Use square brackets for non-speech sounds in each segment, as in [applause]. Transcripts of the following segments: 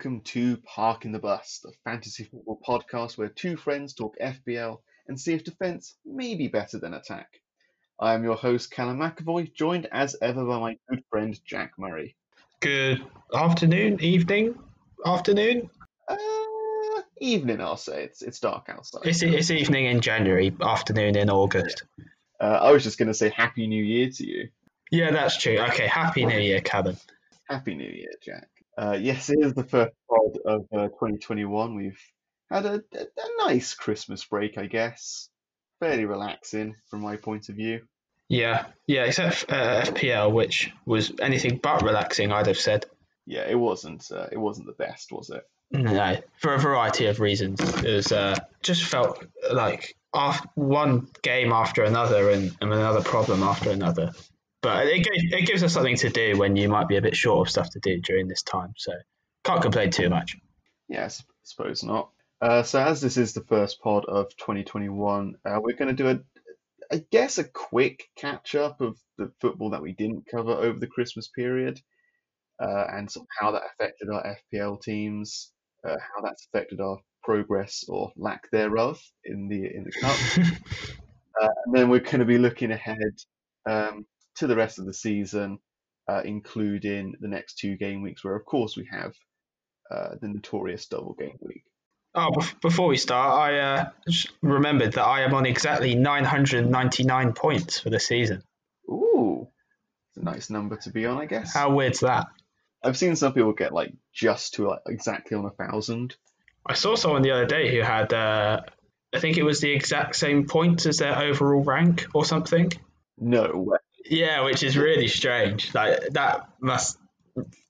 welcome to Park in the Bus, the fantasy football podcast where two friends talk FPL and see if defence may be better than attack. I am your host, Callum McAvoy, joined as ever by my good friend Jack Murray. Good afternoon, evening, afternoon. Uh, evening, I'll say. It's it's dark outside. It's, it's evening in January, afternoon in August. Uh, I was just going to say Happy New Year to you. Yeah, that's true. Okay, Happy New Year, Callum. Happy New Year, Jack. Uh, yes, it is the first pod of uh, 2021. We've had a, a, a nice Christmas break, I guess. Fairly relaxing from my point of view. Yeah, yeah, except uh, FPL, which was anything but relaxing, I'd have said. Yeah, it wasn't. Uh, it wasn't the best, was it? No, for a variety of reasons. It was uh, just felt like after one game after another, and, and another problem after another. But it gives, it gives us something to do when you might be a bit short of stuff to do during this time. So can't complain too much. Yes, I suppose not. Uh, so as this is the first pod of 2021, uh, we're going to do a, I guess, a quick catch up of the football that we didn't cover over the Christmas period, uh, and sort of how that affected our FPL teams, uh, how that's affected our progress or lack thereof in the in the cup, [laughs] uh, and then we're going to be looking ahead um, to the rest of the season, uh, including the next two game weeks, where of course we have uh, the notorious double game week. Oh, before we start, I uh, remembered that I am on exactly 999 points for the season. Ooh, it's a nice number to be on, I guess. How weird's that? I've seen some people get like just to like exactly on a thousand. I saw someone the other day who had, uh, I think it was the exact same points as their overall rank or something. No way. Yeah, which is really strange. Like that must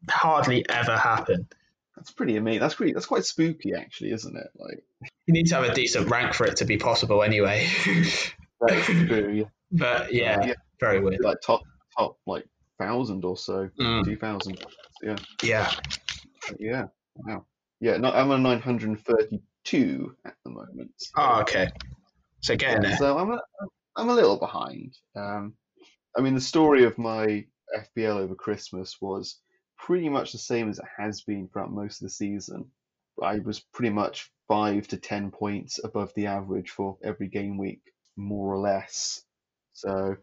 hardly ever happen. That's pretty amazing. That's pretty. That's quite spooky, actually, isn't it? Like you need to have a decent rank for it to be possible, anyway. [laughs] that's true. Yeah. [laughs] But yeah, yeah, very weird. Like top top like thousand or so, mm. two thousand. Yeah. Yeah. Yeah. Wow. Yeah. No, I'm on nine hundred and thirty-two at the moment. So. Oh, okay. So getting there. So I'm a, I'm a little behind. Um, I mean, the story of my FPL over Christmas was pretty much the same as it has been throughout most of the season. I was pretty much five to ten points above the average for every game week, more or less. So,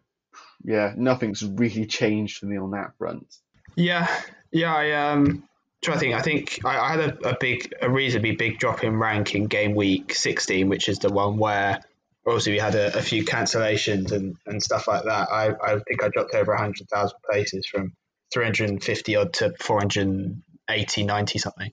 yeah, nothing's really [laughs] changed for me on that front. Yeah, yeah, I um, try to think. I think I, I had a, a big, a reasonably big drop in rank in game week 16, which is the one where obviously we had a, a, few cancellations and, and stuff like that. I, I think I dropped over 100,000 places from 350 odd to 480, 90 something.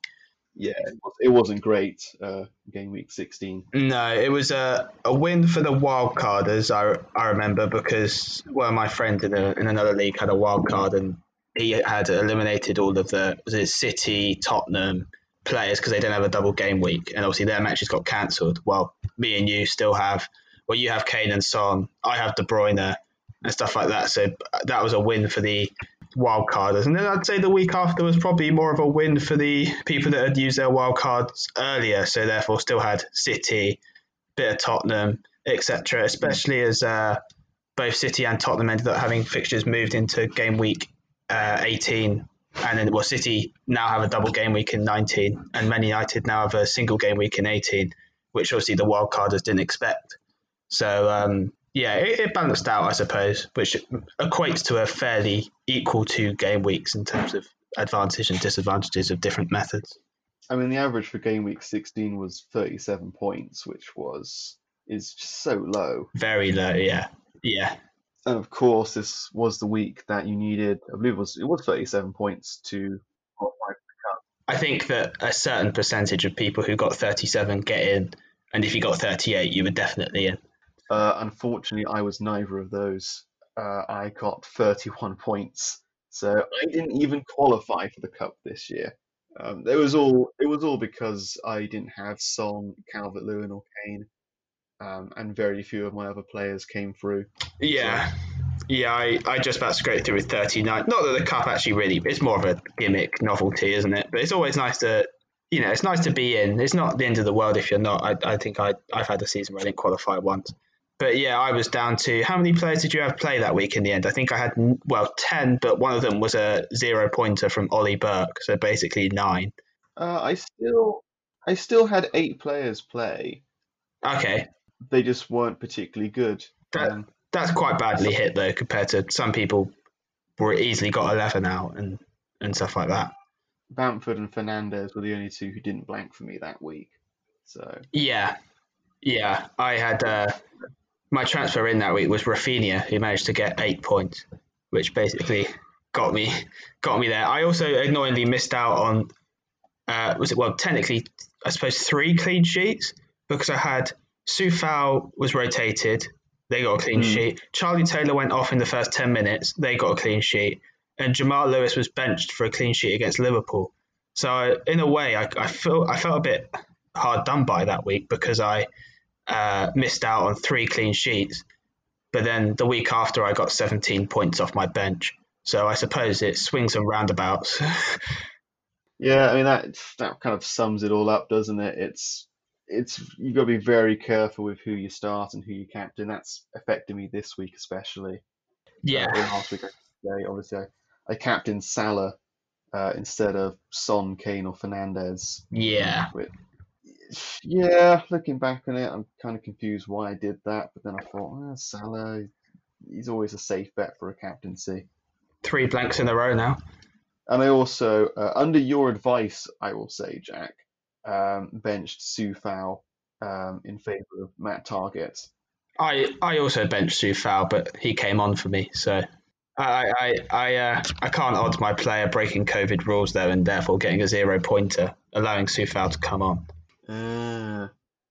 Yeah, it wasn't great uh, game week 16. No, it was a, a win for the wild card, as I, I remember, because one of my friends in, a, in another league had a wild card and he had eliminated all of the was it City, Tottenham players because they didn't have a double game week, and obviously their matches got cancelled. Well, me and you still have well, you have Kane and Son, I have De Bruyne and stuff like that. So that was a win for the wild carders. And then I'd say the week after was probably more of a win for the people that had used their wild cards earlier. So therefore, still had City, bit of Tottenham, etc. Especially as uh, both City and Tottenham ended up having fixtures moved into game week uh, 18. And then, well, City now have a double game week in 19, and Man United now have a single game week in 18, which obviously the wild carders didn't expect. So um, yeah, it, it, balanced out, I suppose, which equates to a fairly equal two game weeks in terms of advantage and disadvantages of different methods. I mean, the average for game week 16 was 37 points, which was is so low. Very low, yeah, yeah. And of course, this was the week that you needed. I believe it was it was 37 points to qualify for the cup. I think that a certain percentage of people who got 37 get in, and if you got 38, you were definitely in. Uh, unfortunately, I was neither of those. Uh, I got 31 [laughs] points, so I didn't even qualify for the cup this year. Um, it was all it was all because I didn't have Son, Calvert Lewin, or Kane, um, and very few of my other players came through. Yeah, so. yeah, I, I just about scraped through with 39. Not that the cup actually really it's more of a gimmick novelty, isn't it? But it's always nice to you know it's nice to be in. It's not the end of the world if you're not. I, I think I I've had a season where I didn't qualify once but yeah, I was down to how many players did you have play that week in the end? I think I had well ten, but one of them was a zero pointer from Ollie Burke, so basically nine. Uh, I still, I still had eight players play. Okay, They just weren't particularly good. That- Um, that's quite badly hit though, compared to some people were easily got eleven out and and stuff like that. Bamford and Fernandes were the only two who didn't blank for me that week. So Yeah, yeah. I had uh, my transfer in that week was Raphinha, who managed to get eight points, which basically got me got me there. I also annoyingly missed out on uh, was it well technically I suppose three clean sheets because I had Sufal was rotated, they got a clean Hmm. sheet. Charlie Taylor went off in the first ten minutes, they got a clean sheet, and Jamal Lewis was benched for a clean sheet against Liverpool. So in a way, I, I feel I felt a bit hard done by that week because I uh, missed out on three clean sheets. But then the week after, I got 17 points off my bench. So I suppose it swings and roundabouts. [laughs] yeah, I mean that that kind of sums it all up, doesn't it? It's it's you've got to be very careful with who you start and who you captain. That's affected me this week especially. yeah. Uh, last week. Obviously, I, I captained Salah uh, instead of Son, Kane, or Fernandes. Yeah. Which, yeah, looking back on it, I'm kind of confused why I did that. But then I thought, well, Salah, he's always a safe bet for a captaincy. Three blanks in a row now. And I also, uh, under your advice, I will say, Jack, um, benched Sufal um, in favour of Matt Targett. I, I also benched Sufal, but he came on for me. So I I I, uh, I can't odds my player breaking COVID rules though, and therefore getting a zero pointer, allowing Sufal to come on. Uh,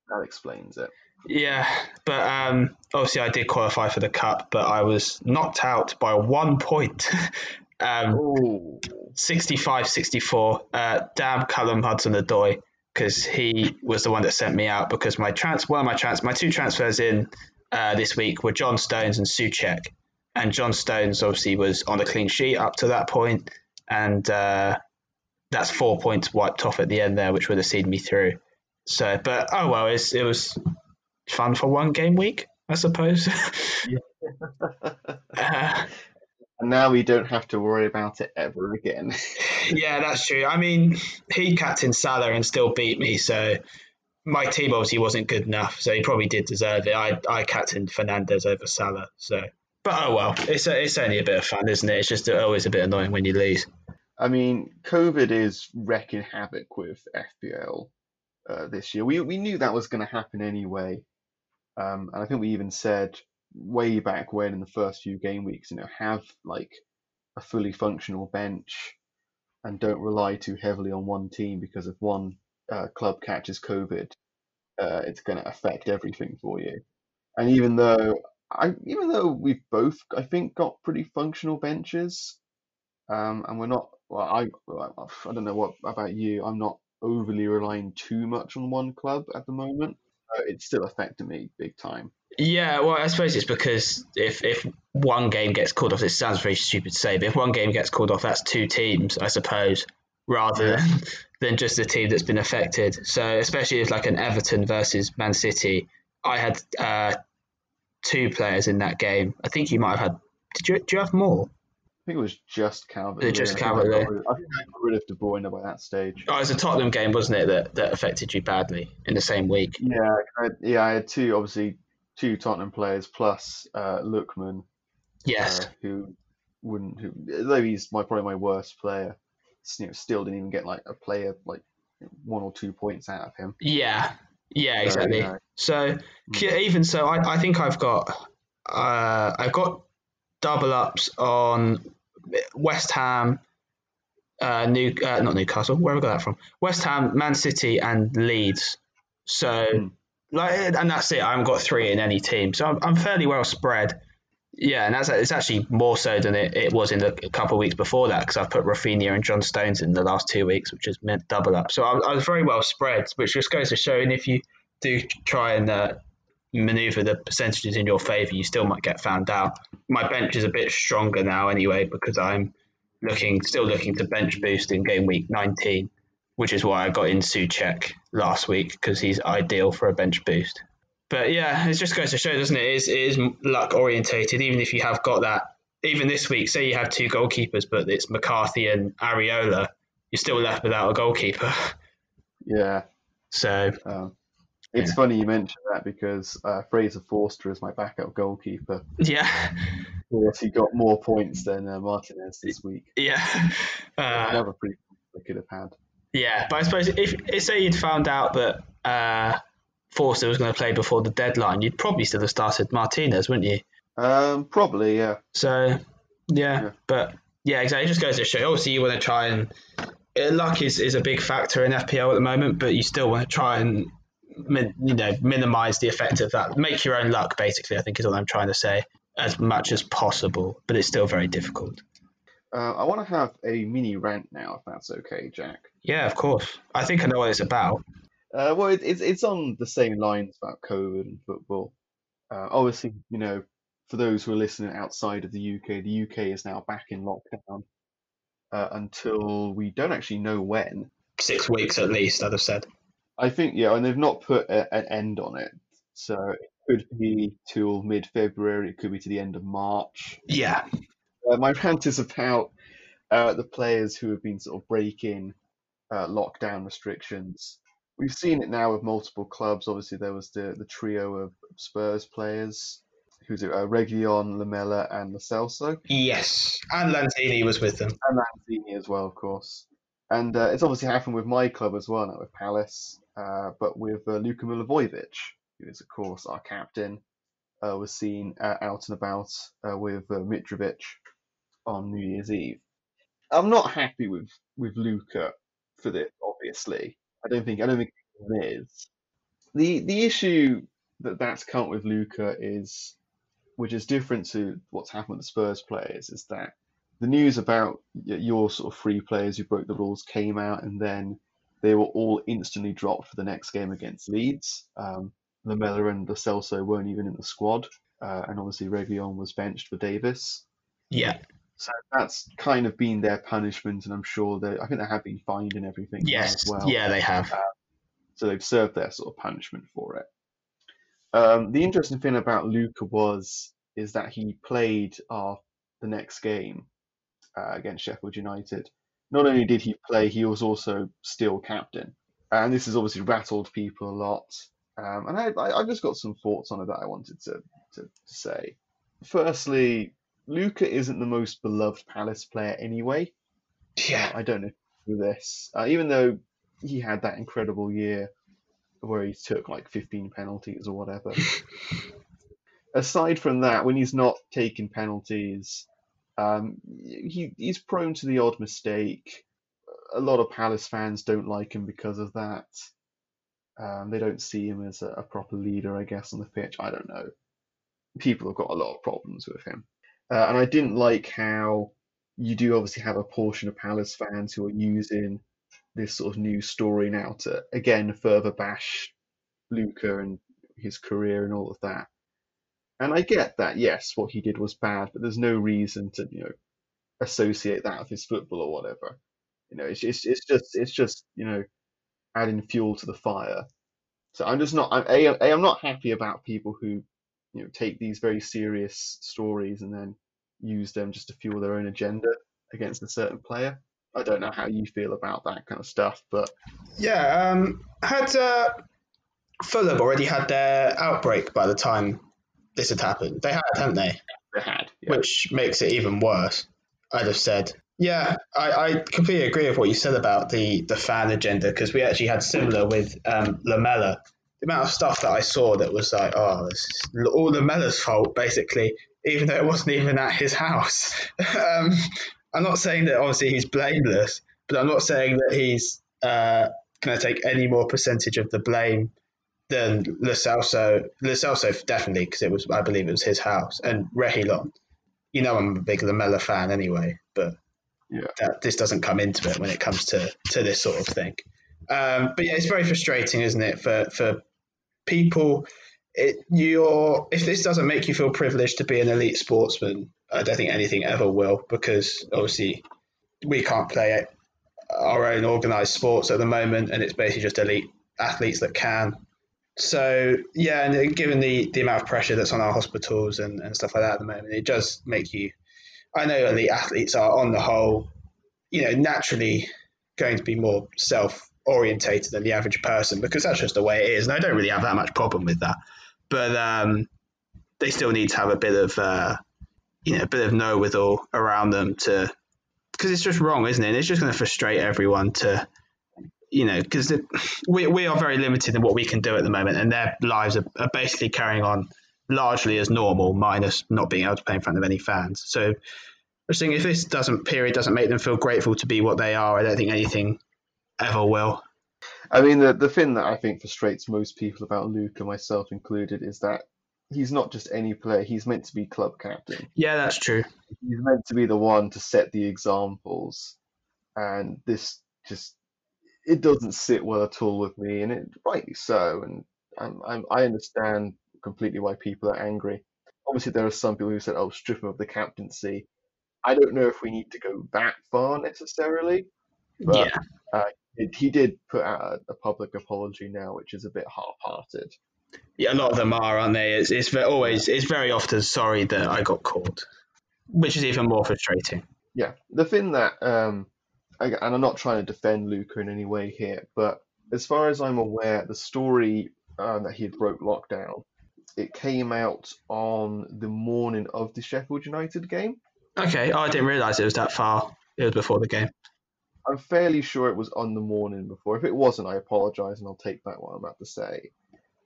that explains it. Yeah, but um, obviously I did qualify for the cup, but I was knocked out by one point. [laughs] um, Oh, 65-64. Uh, damn Callum Hudson-Odoi because he was the one that sent me out because my trans one of my trans my two transfers in uh, this week were John Stones and Soucek, and John Stones obviously was on a clean sheet up to that point, and uh, that's four points wiped off at the end there, which would have seen me through. So, but oh well, it's, it was fun for one game week, I suppose. [laughs] uh, and now we don't have to worry about it ever again. [laughs] Yeah, that's true. I mean, he captained Salah and still beat me, so my team obviously wasn't good enough, so he probably did deserve it. I I captained Fernandes over Salah, so but oh well, it's a, it's only a bit of fun, isn't it? It's just always a bit annoying when you lose. I mean, COVID is wrecking havoc with FPL uh, this year. We we knew that was going to happen anyway, um, and I think we even said way back when in the first few game weeks, you know, have like a fully functional bench and don't rely too heavily on one team because if one uh, club catches COVID, uh, it's going to affect everything for you. And even though I, even though we've both, I think, got pretty functional benches, um, and we're not. Well, I, I don't know what about you. I'm not overly relying too much on one club at the moment. It's still affecting me big time. Yeah, well, I suppose it's because if if one game gets called off, it sounds very stupid to say, but if one game gets called off, that's two teams, I suppose, rather than [laughs] than just the team that's been affected. So especially if like an Everton versus Man City, I had uh, two players in that game. I think you might have had. Did you do you have more? I think it was just Calvert. Was just I think I got Calvert-Lewin. rid- I think I got rid of De Bruyne by that stage. Oh, it was a Tottenham game, wasn't it, that, that affected you badly in the same week? Yeah, I had, yeah, I had two, obviously, two Tottenham players plus uh, Lookman, Yes. uh, who wouldn't, who, though he's my probably my worst player, you know, still didn't even get like a player like one or two points out of him. Yeah. Yeah, So, exactly. know, So even so, I, I think I've got uh, I've got double ups on West Ham, uh, New uh, not Newcastle. Where have I got that from? West Ham, Man City, and Leeds. So Hmm. like, and that's it. I haven't got three in any team, so I'm, I'm fairly well spread. Yeah, and that's it's actually more so than it, it was in the a couple of weeks before that because I've put Raphinha and John Stones in the last two weeks, which has meant double up. So I, I was very well spread, which just goes to show. And if you do try and uh, maneuver the percentages in your favour, you still might get found out. My bench is a bit stronger now anyway because I'm looking still looking to bench boost in game week 19, which is why I got in Soucek last week because he's ideal for a bench boost. But yeah, it just goes to show, doesn't it? It is, it is luck orientated. Even if you have got that, even this week, say you have two goalkeepers, but it's McCarthy and Areola, you're still left without a goalkeeper. [laughs] Yeah. So Um, it's Yeah. funny you mentioned that because uh, Fraser Forster is my backup goalkeeper. yeah, course, he got more points than uh, Martinez this week. yeah, [laughs] uh, Another pretty I could have had. yeah. But I suppose if, if say you'd found out that uh, Forster was going to play before the deadline, you'd probably still have started Martinez, wouldn't you? Um, probably, yeah. So yeah, Yeah. but yeah, exactly. It just goes to show. Obviously, you want to try and uh, luck is, is a big factor in FPL at the moment, but you still want to try and min, you know minimize the effect of that. Make your own luck, basically. I think is what I'm trying to say as much as possible, but it's still very difficult. Uh, I want to have a mini rant now, if that's okay, Jack. Yeah, of course. I think I know what it's about. Uh, well, it, it's it's on the same lines about COVID and football. Uh, obviously, you know, for those who are listening outside of the UK, the UK is now back in lockdown uh, until we don't actually know when. Six weeks at least, I'd have said. I think, yeah, and they've not put a, an end on it, so it could be till mid-February, it could be to the end of March. Yeah, Uh, my rant is about uh, the players who have been sort of breaking uh, lockdown restrictions. We've seen it now with multiple clubs. Obviously, there was the, the trio of Spurs players, who's it, uh, Reguilon, Lamela, and Lo Celso, yes, and Lanzini was with them. and Lanzini as well, of course. And uh, it's obviously happened with my club as well, not with Palace, uh, but with uh, Luka Milivojevic, who is, of course, our captain, uh, was seen uh, out and about uh, with Mitrovic on New Year's Eve. I'm not happy with with Luka for this. Obviously, I don't think I don't think is. the The issue that that's come with Luka is, which is different to what's happened with the Spurs players, is that the news about your sort of free players who broke the rules came out, and then they were all instantly dropped for the next game against Leeds. Um, Lamela and Lo Celso weren't even in the squad, uh, and obviously Reguilon was benched for Davies. Yeah, So that's kind of been their punishment, and I'm sure they, I think they have been fined and everything yes, as well. yeah, they have. So they've served their sort of punishment for it. Um, the interesting thing about Luka was is that he played our the next game uh, against Sheffield United. Not only did he play, he was also still captain, and this has obviously rattled people a lot. Um, and I, I, I've just got some thoughts on it that I wanted to, to, to say. Firstly, Luka isn't the most beloved Palace player anyway. Yeah, I don't know this, uh, even though he had that incredible year where he took like 15 penalties or whatever. [laughs] Aside from that, when he's not taking penalties, um, he he's prone to the odd mistake. A lot of Palace fans don't like him because of that. Um, they don't see him as a, a proper leader, I guess, on the pitch. I don't know. People have got a lot of problems with him. Uh, and I didn't like how you do obviously have a portion of Palace fans who are using this sort of new story now to again further bash Luka and his career and all of that. And I get that, yes, what he did was bad, but there's no reason to, you know, associate that with his football or whatever. You know, it's it's, it's just it's just you know adding fuel to the fire. So I'm just not I'm, a, a I'm not happy about people who you know take these very serious stories and then use them just to fuel their own agenda against a certain player. I don't know how you feel about that kind of stuff, but Yeah, um, had uh, Fulham already had their outbreak by the time this had happened? They had, hadn't they? they had. Yeah. Which makes it even worse. I'd have said. Yeah, I, I completely agree with what you said about the, the fan agenda because we actually had similar with um, Lamela. The amount of stuff that I saw that was like, oh, this is all Lamela's fault, basically, even though it wasn't even at his house. [laughs] um, I'm not saying that obviously he's blameless, but I'm not saying that he's uh, going to take any more percentage of the blame than Lo Celso. Definitely, because it was, I believe, it was his house, and Reguilon. You know, I'm a big Lamela fan anyway, but Yeah. that this doesn't come into it when it comes to to this sort of thing. Um, but yeah, it's very frustrating, isn't it, for for people. It, you're if this doesn't make you feel privileged to be an elite sportsman, I don't think anything ever will, because obviously we can't play our own organised sports at the moment, and it's basically just elite athletes that can. So yeah, and given the, the amount of pressure that's on our hospitals and, and stuff like that at the moment, it does make you. I know the athletes are on the whole, you know, naturally going to be more self orientated than the average person because that's just the way it is. And I don't really have that much problem with that. But um, they still need to have a bit of, uh, you know, a bit of know withal around them to, because it's just wrong, isn't it? And It's just going to frustrate everyone to, you know, because we, we are very limited in what we can do at the moment, and their lives are, are basically carrying on largely as normal, minus not being able to play in front of any fans. So I was thinking if this doesn't period doesn't make them feel grateful to be what they are, I don't think anything ever will. I mean, the the thing that I think frustrates most people about Luka, myself included, is that he's not just any player. He's meant to be club captain. Yeah, that's true. He's meant to be the one to set the examples, and this just it doesn't sit well at all with me, and it rightly so. And I'm, I'm I understand completely why people are angry. Obviously, there are some people who said, "Oh, strip him of the captaincy." I don't know if we need to go that far necessarily, but yeah. uh, it, he did put out a, a, public apology now, which is a bit half-hearted. Yeah, a lot of them are, aren't they? It's, it's always it's very often sorry that I got caught, which is even more frustrating. Yeah, the thing that um, I, and I'm not trying to defend Luka in any way here, but as far as I'm aware, the story um, that he had broke lockdown, it came out on the morning of the Sheffield United game. Okay, oh, I didn't realise it was that far. It was before the game. I'm fairly sure it was on the morning before. If it wasn't, I apologise and I'll take back what I'm about to say.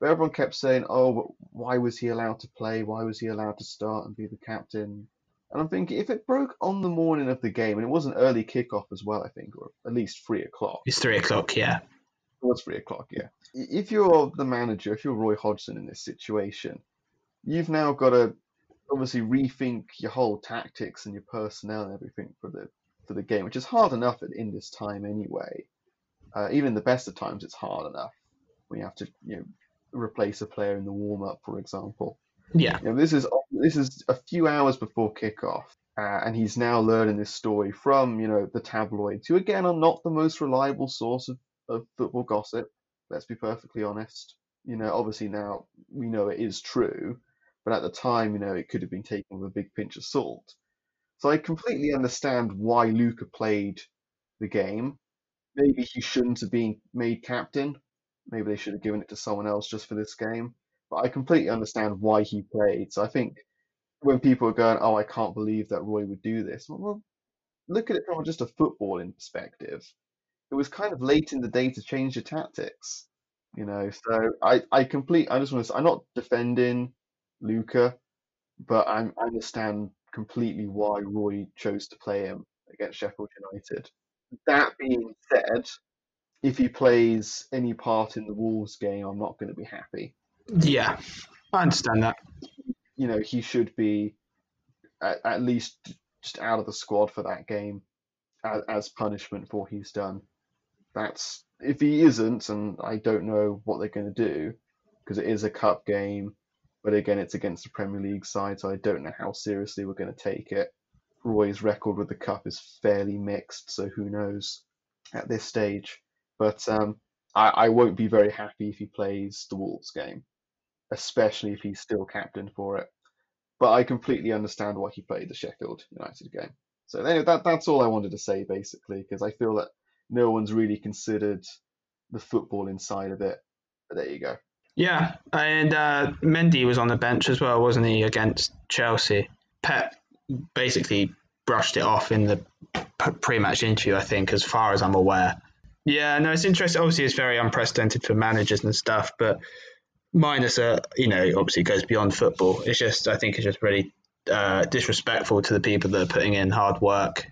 But everyone kept saying, "Oh, but why was he allowed to play? Why was he allowed to start and be the captain?" And I'm thinking, if it broke on the morning of the game, and it was an early kickoff as well, I think, or at least three o'clock. It's three o'clock, yeah. It was three o'clock, yeah. If you're the manager, if you're Roy Hodgson in this situation, you've now got to obviously rethink your whole tactics and your personnel and everything for the for the game, which is hard enough in this time anyway. Uh, even the best of times, it's hard enough when you have to you know replace a player in the warm up, for example. Yeah. You know, this is this is a few hours before kickoff, uh, and he's now learning this story from you know the tabloids, who again are not the most reliable source of, of football gossip. Let's be perfectly honest. You know, obviously now we know it is true, but at the time, you know, it could have been taken with a big pinch of salt. So I completely understand why Luka played the game. Maybe he shouldn't have been made captain. Maybe they should have given it to someone else just for this game. But I completely understand why he played. So I think when people are going, "Oh, I can't believe that Roy would do this," well, look at it from just a footballing perspective. It was kind of late in the day to change your tactics, you know. So I, I complete. I just want to. Say, I'm not defending Luka, but I'm, I understand completely why Roy chose to play him against Sheffield United. That being said, if he plays any part in the Wolves game, I'm not going to be happy. Yeah, I understand that. You know, he should be at, at least just out of the squad for that game as, as punishment for what he's done. That's if he isn't, and I don't know what they're going to do because it is a cup game. But again, it's against the Premier League side, so I don't know how seriously we're going to take it. Roy's record with the cup is fairly mixed, so who knows at this stage. But um, I, I won't be very happy if he plays the Wolves game, especially if he's still captain for it. But I completely understand why he played the Sheffield United game. So anyway, that that's all I wanted to say basically, because I feel that no one's really considered the football inside of it. But there you go. Yeah, and uh, Mendy was on the bench as well, wasn't he, against Chelsea? Pep basically brushed it off in the pre-match interview, I think, as far as I'm aware. Yeah, no, it's interesting. Obviously, it's very unprecedented for managers and stuff, but minus a, you know, obviously goes beyond football. It's just, I think, it's just really uh, disrespectful to the people that are putting in hard work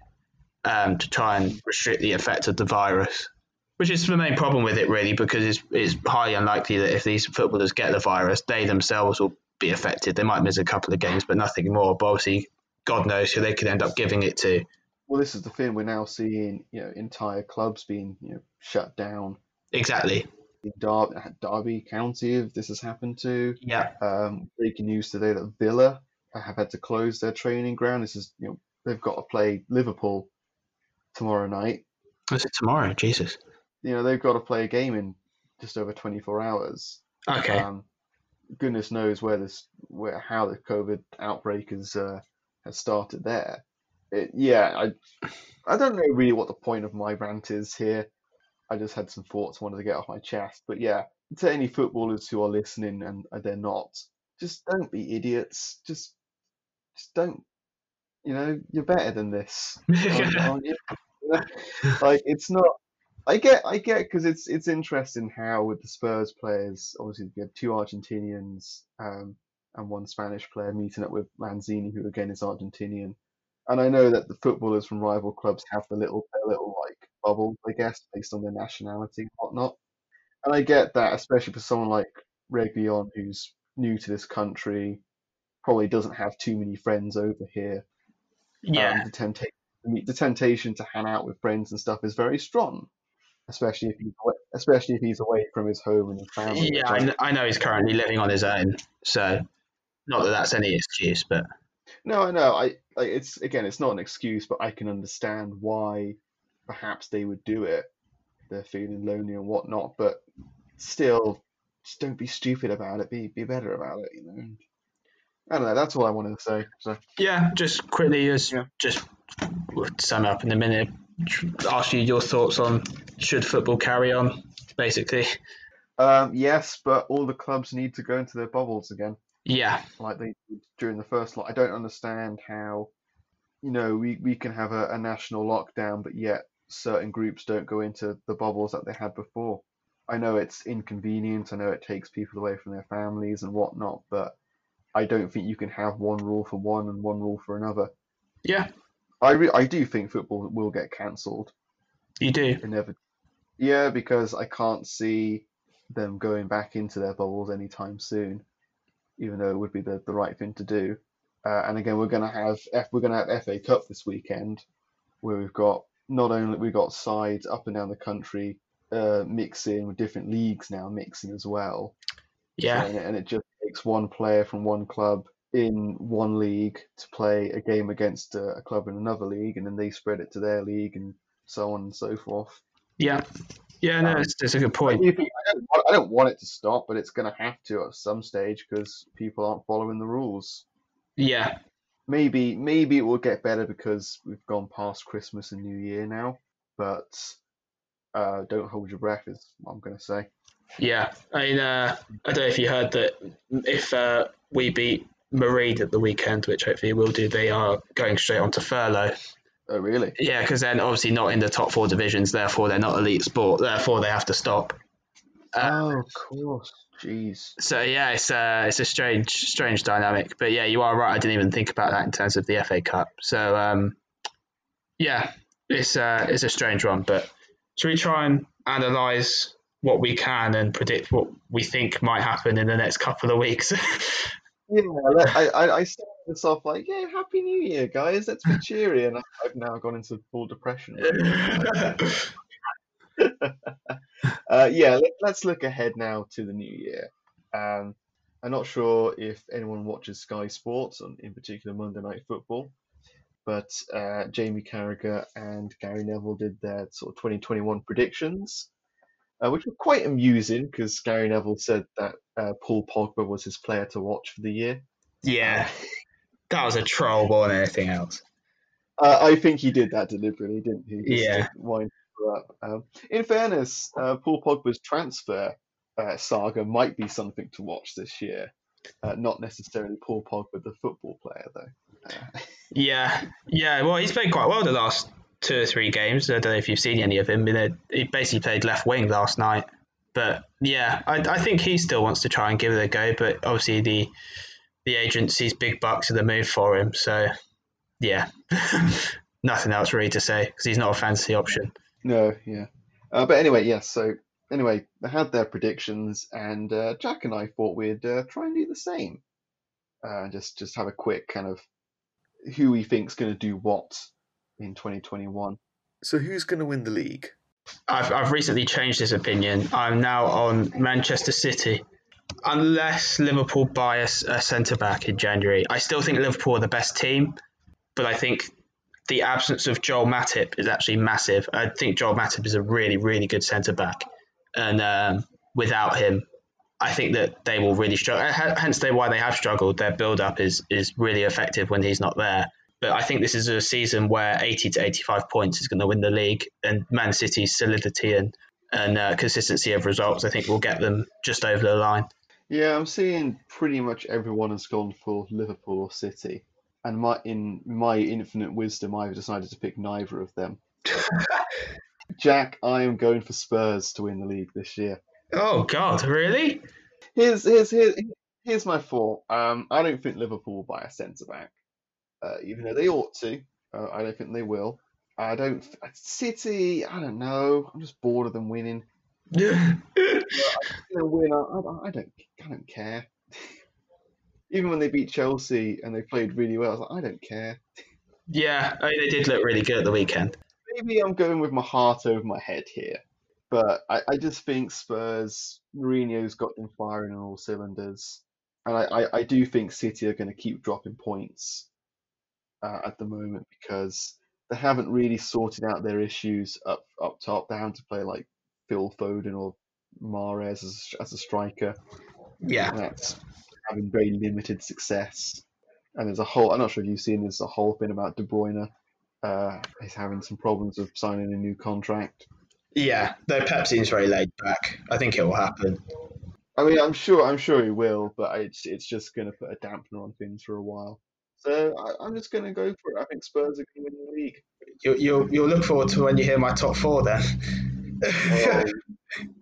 um, to try and restrict the effect of the virus which is the main problem with it, really, because it's, it's highly unlikely that if these footballers get the virus, they themselves will be affected. They might miss a couple of games, but nothing more. But obviously, God knows who they could end up giving it to. Well, this is the thing. We're now seeing, you know, entire clubs being, you know, shut down. Exactly. In Derby, Derby County, if this has happened to. Yeah. Um, breaking news today that Villa have had to close their training ground. This is, you know, they've got to play Liverpool tomorrow night. Is it tomorrow? Jesus you know they've got to play a game in just over 24 hours. Okay. Um, goodness knows where this, where how the COVID outbreak has uh, has started there. it, yeah, I I don't know really what the point of my rant is here. I just had some thoughts I wanted to get off my chest. But yeah, to any footballers who are listening and they're not, just don't be idiots. Just just don't. You know, you're better than this, [laughs] aren't, you? [laughs] like it's not. I get, I get, because it's it's interesting how with the Spurs players, obviously you have two Argentinians um, and one Spanish player meeting up with Lanzini, who again is Argentinian, and I know that the footballers from rival clubs have the little their little like bubbles, I guess, based on their nationality and whatnot. And I get that, especially for someone like Reguilon, who's new to this country, probably doesn't have too many friends over here. Yeah. Um, the temptation, the temptation to hang out with friends and stuff is very strong, especially if he's away, especially if he's away from his home and his family. Yeah, I, which I- kn- I know he's currently living on his own, so not that that's any excuse, but No, I know. I like it's again, it's not an excuse, but I can understand why perhaps they would do it. They're feeling lonely and whatnot, but still, just don't be stupid about it. Be be better about it. You know. I don't know. That's all I wanted to say. So yeah, just quickly, as Yeah. just we'll sum up in a minute. Ask you your thoughts on should football carry on, basically. um, yes, but all the clubs need to go into their bubbles again. Yeah, like they did during the first lot. I don't understand how, you know, we, we can have a, a national lockdown, but yet certain groups don't go into the bubbles that they had before. I know it's inconvenient. I know it takes people away from their families and whatnot, but I don't think you can have one rule for one and one rule for another. yeah, I re- I do think football will get cancelled. you do. Inevitably. Yeah, because I can't see them going back into their bubbles anytime soon, even though it would be the, the right thing to do. Uh, and again, we're gonna have F, we're gonna have FA Cup this weekend, where we've got not only we've got sides up and down the country uh, mixing with different leagues now mixing as well. Yeah, And, and it just takes one player from one club in one league to play a game against a, a club in another league, and then they spread it to their league and so on and so forth. yeah, yeah. No, it's, it's a good point. I, don't, I don't want it to stop, but it's going to have to at some stage because people aren't following the rules. Yeah, Maybe maybe it will get better because we've gone past Christmas and New Year now, but uh, don't hold your breath is what I'm going to say. yeah. I mean, uh, I don't know if you heard that if uh, we beat Marine at the weekend, which hopefully we'll do, they are going straight onto furlough. Oh really? Yeah, because they're obviously not in the top four divisions, therefore they're not elite sport, therefore they have to stop. Uh, oh, of course. Jeez. So yeah, it's uh, it's a strange strange dynamic, but yeah, you are right. I didn't even think about that in terms of the FA Cup. So um, yeah, it's uh, it's a strange one. But should we try and analyze what we can and predict what we think might happen in the next couple of weeks? [laughs] Yeah, I, I, I started this off like, yeah, Happy New Year, guys. Let's be cheery, and I've now gone into full depression. [laughs] [laughs] Uh, yeah, let, let's look ahead now to the new year. Um, I'm not sure if anyone watches Sky Sports, on, in particular Monday Night Football, but uh, Jamie Carragher and Gary Neville did their sort of 2021 predictions, uh, which were quite amusing because Gary Neville said that uh, Paul Pogba was his player to watch for the year. yeah, [laughs] that was a troll more than anything else. Uh, I think he did that deliberately, didn't he? Just Yeah. to wind her up. Um, in fairness, uh, Paul Pogba's transfer uh, saga might be something to watch this year. Uh, not necessarily Paul Pogba, the football player, though. Uh, [laughs] Yeah, yeah. Well, he's played quite well the last two or three games. I don't know if you've seen any of him. He basically played left wing last night. But yeah, I, I think he still wants to try and give it a go. But obviously the the agency's big bucks are the move for him. So yeah, [laughs] nothing else really to say because he's not a fantasy option. No, yeah. Uh, but anyway, yes. so anyway, they had their predictions, and uh, Jack and I thought we'd uh, try and do the same. Uh, just just have a quick kind of who we think's going to do what in 2021. So who's going to win the league? I've, I've recently changed this opinion. I'm now on Manchester City. Unless Liverpool buy a centre back in January, I still think Liverpool are the best team, but I think the absence of Joel Matip is actually massive. I think Joel Matip is a really, really good centre back, and um, without him, I think that they will really struggle. H- Hence, they why they have struggled. Their build up is is really effective when he's not there. But I think this is a season where 80 to 85 points is going to win the league, and Man City's solidity and and uh, consistency of results, I think, will get them just over the line. Yeah, I'm seeing pretty much everyone has gone for Liverpool or City, and my in my infinite wisdom, I've decided to pick neither of them. [laughs] Jack, I am going for Spurs to win the league this year. Oh God, really? Here's here's here's, here's my thought. Um, I don't think Liverpool will buy a centre back, uh, even though they ought to. Uh, I don't think they will. I don't. City, I don't know. I'm just bored of them winning. [laughs] yeah, winner. I, I don't. I don't care. Even when they beat Chelsea and they played really well, I was like, I don't care. Yeah, I mean, they did look really good at the weekend. Maybe I'm going with my heart over my head here, but I, I just think Spurs, Mourinho's got them firing on all cylinders, and I, I, I do think City are going to keep dropping points uh, at the moment because they haven't really sorted out their issues up up top. They're having to play like Phil Foden or Mahrez as, as a striker. Yeah, and that's having very limited success. And there's a whole, I'm not sure if you've seen, there's a whole thing about De Bruyne. Uh, he's having some problems with signing a new contract. yeah. Though Pep seems very laid back. I think it will happen. I mean, I'm sure, I'm sure he will, but it's it's just going to put a dampener on things for a while. So I, I'm just going to go for it. I think Spurs are going to win the league. You you'll you'll look forward to when you hear my top four then. Um,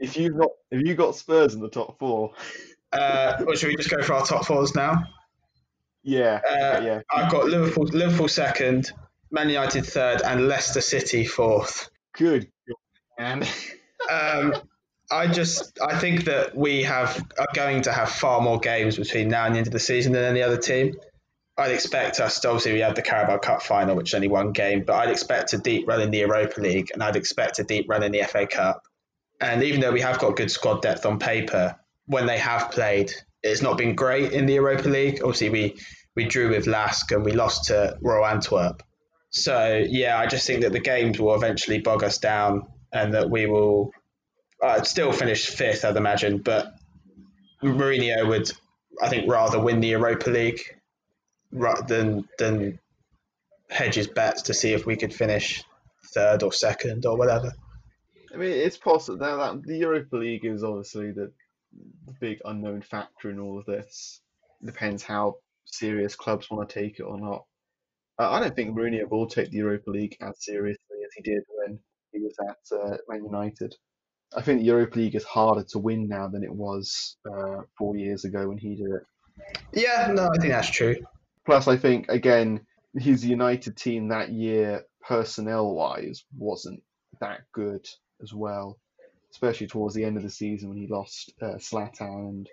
if you've got if you got Spurs in the top four, uh, well, should we just go for our top fours now? yeah, Uh, yeah, I've got Liverpool Liverpool second, Man United third, and Leicester City fourth. good. And [laughs] Um, I just I think that we have are going to have far more games between now and the end of the season than any other team. I'd expect us to obviously we have the Carabao Cup final, which is only one game, but I'd expect a deep run in the Europa League and I'd expect a deep run in the FA Cup. And even though we have got good squad depth on paper, when they have played, it's not been great in the Europa League. Obviously, we we drew with LASK and we lost to Royal Antwerp. So yeah, I just think that the games will eventually bog us down, and that we will uh, still finish fifth, I'd imagine. But Mourinho would, I think, rather win the Europa League than than hedge his bets to see if we could finish third or second or whatever. I mean, it's possible Now that the Europa League is obviously the, the big unknown factor in all of this. Depends how serious clubs want to take it or not. Uh, I don't think Mourinho will take the Europa League as seriously as he did when he was at uh, Man United. I think the Europa League is harder to win now than it was uh, four years ago when he did it. Yeah, no, I think that's true. Plus, I think again his United team that year, personnel-wise, wasn't that good as well, especially towards the end of the season when he lost uh, Zlatan and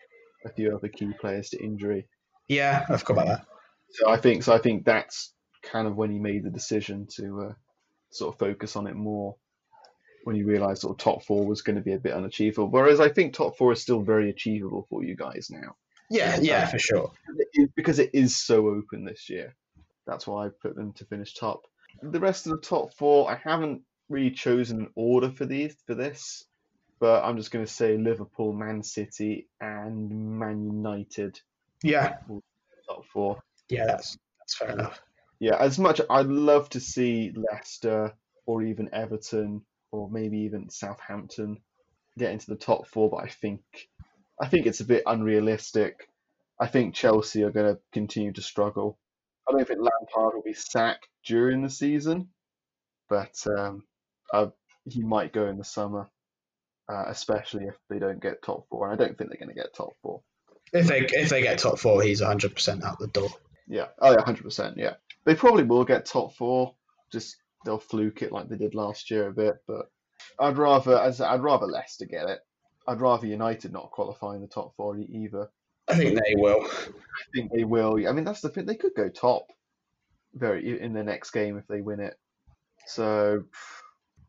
a few other key players to injury. Yeah, I forgot about that. So I think so. I think that's kind of when he made the decision to uh, sort of focus on it more. When he realised sort of top four was going to be a bit unachievable, whereas I think top four is still very achievable for you guys now Yeah, yeah, for sure. Because it is so open this year. That's why I put them to finish top. The rest of the top four, I haven't really chosen an order for these for this, but I'm just going to say Liverpool, Man City, and Man United Yeah, top four. yeah, that's that's fair enough. Yeah, as much I'd love to see Leicester or even Everton or maybe even Southampton get into the top four, but I think I think it's a bit unrealistic. I think Chelsea are going to continue to struggle. I don't think Lampard will be sacked during the season, but um, uh, he might go in the summer, uh, especially if they don't get top four. And I don't think they're going to get top four. If they if they get top four, he's hundred percent out the door. Yeah. Oh, yeah, hundred percent. Yeah, they probably will get top four. Just they'll fluke it like they did last year a bit. But I'd rather, as I'd rather Leicester get it. I'd rather United not qualify in the top four either. I think they will. I think they will. I mean, that's the thing. They could go top very in the next game if they win it. So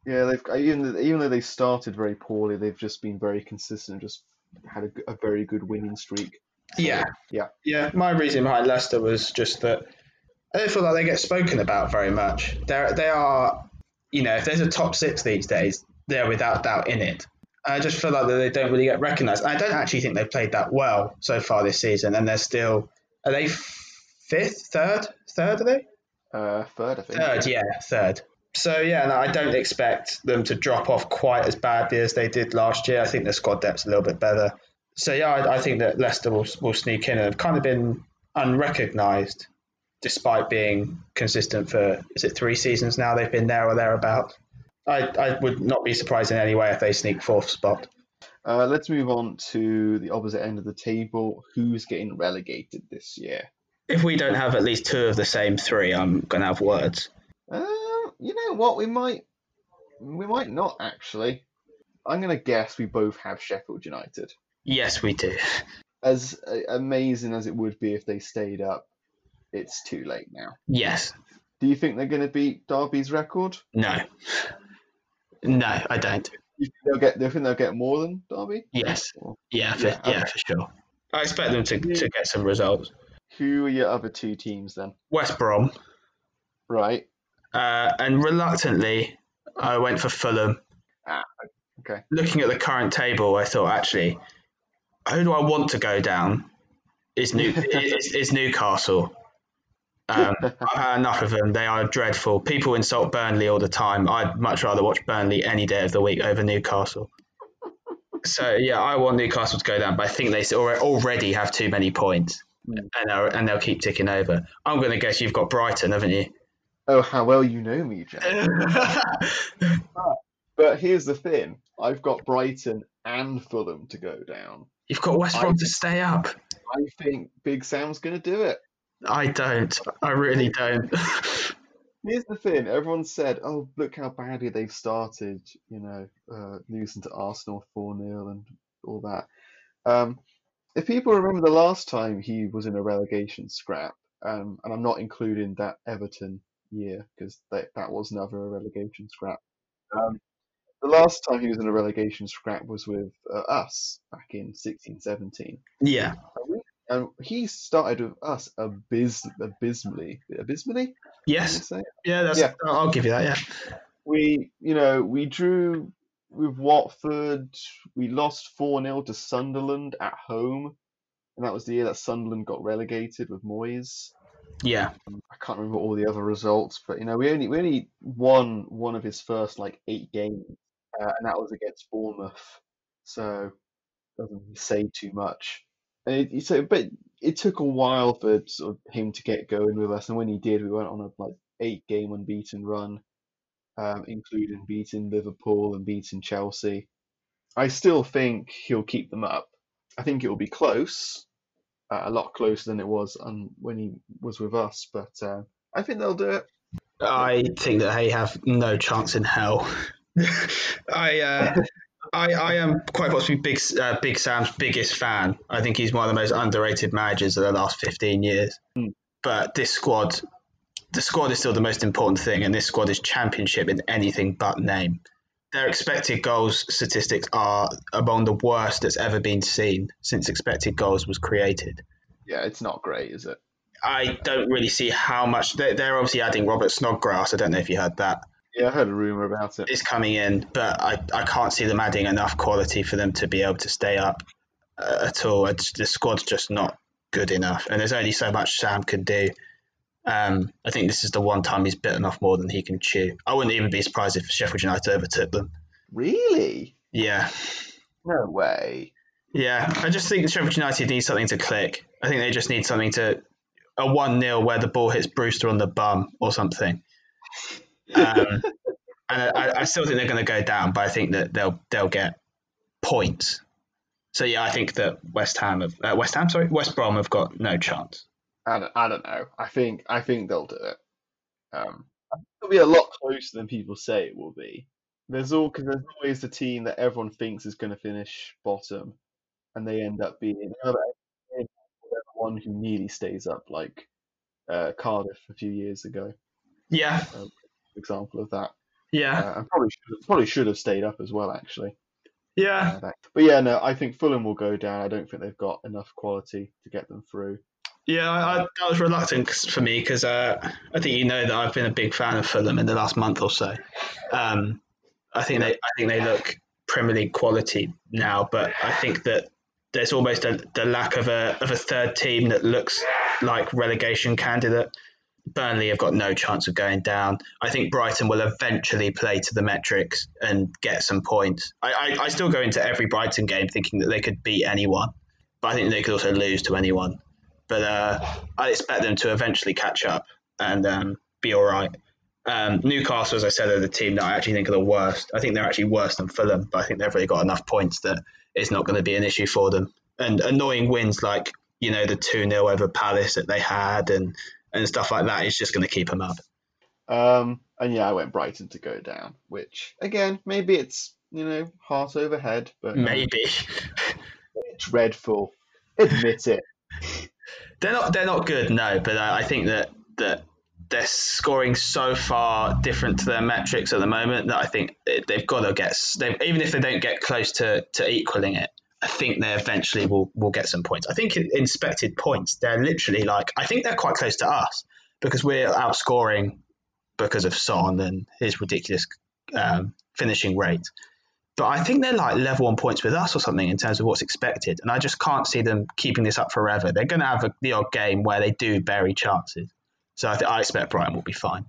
yeah, they've even even though they started very poorly, they've just been very consistent. And just had a very good winning streak. Yeah, Yeah. yeah. My reason behind Leicester was just that I don't feel like they get spoken about very much. They're they are, you know, if there's a top six these days, they're without doubt in it. I just feel like that they don't really get recognised. I don't actually think they've played that well so far this season, and they're still are they fifth, third, third are they? Uh, third, I think. Third, yeah, third. So yeah, no, I don't expect them to drop off quite as badly as they did last year. I think the squad depth's a little bit better. So yeah, I, I think that Leicester will, will sneak in and have kind of been unrecognised, despite being consistent for is it three seasons now? They've been there or thereabout. I, I would not be surprised in any way if they sneak fourth spot. Uh, let's move on to the opposite end of the table. Who's getting relegated this year? If we don't have at least two of the same three, I'm gonna have words. Uh, you know what? We might, we might not actually. I'm gonna guess we both have Sheffield United. Yes, we do. As uh, amazing as it would be if they stayed up, it's too late now. Yes. Do you think they're going to beat Derby's record? No. No, I don't. You think they'll get? Do you think they'll get more than Derby? Yes. Or Yeah, for, Yeah, yeah, okay. for sure. I expect them to, to get some results. Who are your other two teams then? West Brom, Right. Uh, and reluctantly, I went for Fulham. Okay. Looking at the current table, I thought actually, who do I want to go down? Is New [laughs] is, is Newcastle. Um, I've had enough of them. They are dreadful. People insult Burnley all the time. I'd much rather watch Burnley any day of the week over Newcastle. So yeah, I want Newcastle to go down, but I think they alre- already have too many points, Hmm. and and they'll keep ticking over. I'm going to guess you've got Brighton, haven't you? Oh, how well you know me, Jack. [laughs] But here's the thing: I've got Brighton and Fulham to go down. you've got West Brom to stay up. I think Big Sam's going to do it. I don't. I really don't. Here's the thing: everyone said, "Oh, look how badly they've started," you know, uh, losing to Arsenal four 0 and all that. Um, if people remember the last time he was in a relegation scrap, um, and I'm not including that Everton year because that that was never a relegation scrap. Um, the last time he was in a relegation scrap was with uh, us back in 16-17. yeah. and he started with us abys- abysmally. Abysmally? Yes. Yeah. That's. Yeah. I'll give you that. Yeah. we you know we drew with Watford. We lost four 0 to Sunderland at home, and that was the year that Sunderland got relegated with Moyes. Yeah. I can't remember all the other results, but you know we only we only won one of his first like eight games, uh, and that was against Bournemouth. So doesn't say too much. And it, so, but it took a while for sort of him to get going with us, and when he did, we went on a like eight game unbeaten run, um, including beating Liverpool and beating Chelsea. I still think he'll keep them up. I think it will be close, a lot closer than it was on, when he was with us, but uh, I think they'll do it. I think that they have no chance in hell. [laughs] I, uh, I, I am quite possibly Big uh, Big Sam's biggest fan. I think he's one of the most underrated managers of the last fifteen years. Hmm. But this squad, the squad is still the most important thing, and this squad is championship in anything but name. Their expected goals statistics are among the worst that's ever been seen since expected goals was created. Yeah, it's not great, is it? I don't really see how much they're, they're obviously adding Robert Snodgrass. I don't know if you heard that. Yeah, I heard a rumor about it. it. is coming in, but I, I can't see them adding enough quality for them to be able to stay up uh, at all. It's, the squad's just not good enough, and there's only so much Sam can do. Um, I think this is the one time he's bitten off more than he can chew. I wouldn't even be surprised if Sheffield United overtook them. Really? Yeah, No way. yeah. I just think Sheffield United need something to click. I think they just need something to a one 0 where the ball hits Brewster on the bum or something. Um, [laughs] and I, I still think they're going to go down, but I think that they'll they'll get points. So yeah, I think that West Ham have uh, West Ham, sorry, West Brom have got no chance. I don't, I don't know. I think I think they'll do it. Um, I think it'll be a lot closer than people say it will be. There's all because there's always the team that everyone thinks is going to finish bottom, and they end up being the one who nearly stays up, like uh, Cardiff a few years ago. Yeah, Example of that, yeah, uh, and probably should, probably should have stayed up as well, actually. yeah. Uh, that- but yeah, no, I think Fulham will go down. I don't think they've got enough quality to get them through. Yeah, I, that was reluctant for me because uh, I think you know that I've been a big fan of Fulham in the last month or so. Um, I think they, I think they look Premier League quality now, but I think that there's almost a, the lack of a of a third team that looks like relegation candidate. Burnley have got no chance of going down. I think Brighton will eventually play to the metrics and get some points. I, I, I still go into every Brighton game thinking that they could beat anyone, but I think they could also lose to anyone. But uh, I expect them to eventually catch up and um, be all right. Um, Newcastle, as I said, are the team that I actually think are the worst. I think they're actually worse than Fulham, but I think they've really got enough points that it's not going to be an issue for them. And annoying wins like you know the two 0 over Palace that they had and and stuff like that is just going to keep them up. Um, and yeah, I went Brighton to go down, which again, maybe it's you know heart over head, but maybe [laughs] dreadful. Admit it. They're not they're not good, no. But I, I think that that they're scoring so far different to their metrics at the moment that I think they've got to get. Even if they don't get close to to equaling it, I think they eventually will will get some points. I think expected points, they're literally like I think they're quite close to us because we're outscoring because of Son and his ridiculous um, finishing rate. But I think they're like level on points with us or something in terms of what's expected, and I just can't see them keeping this up forever. They're going to have a, the odd game where they do bury chances, so I, th- I expect Brighton will be fine.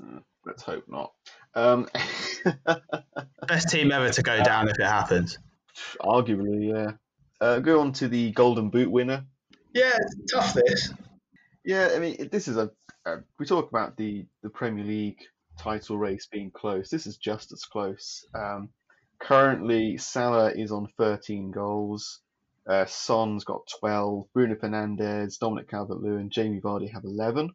Uh, let's hope not. Um... [laughs] Best team ever to go down if it happens. Arguably, yeah. Uh, go on to the Golden Boot winner. Yeah, tough this. Yeah, I mean, this is a. Uh, we talk about the the Premier League title race being close. This is just as close. Um, currently, Salah is on 13 goals. Uh, Son's got 12. Bruno Fernandes, Dominic Calvert-Lewin, Jamie Vardy have 11,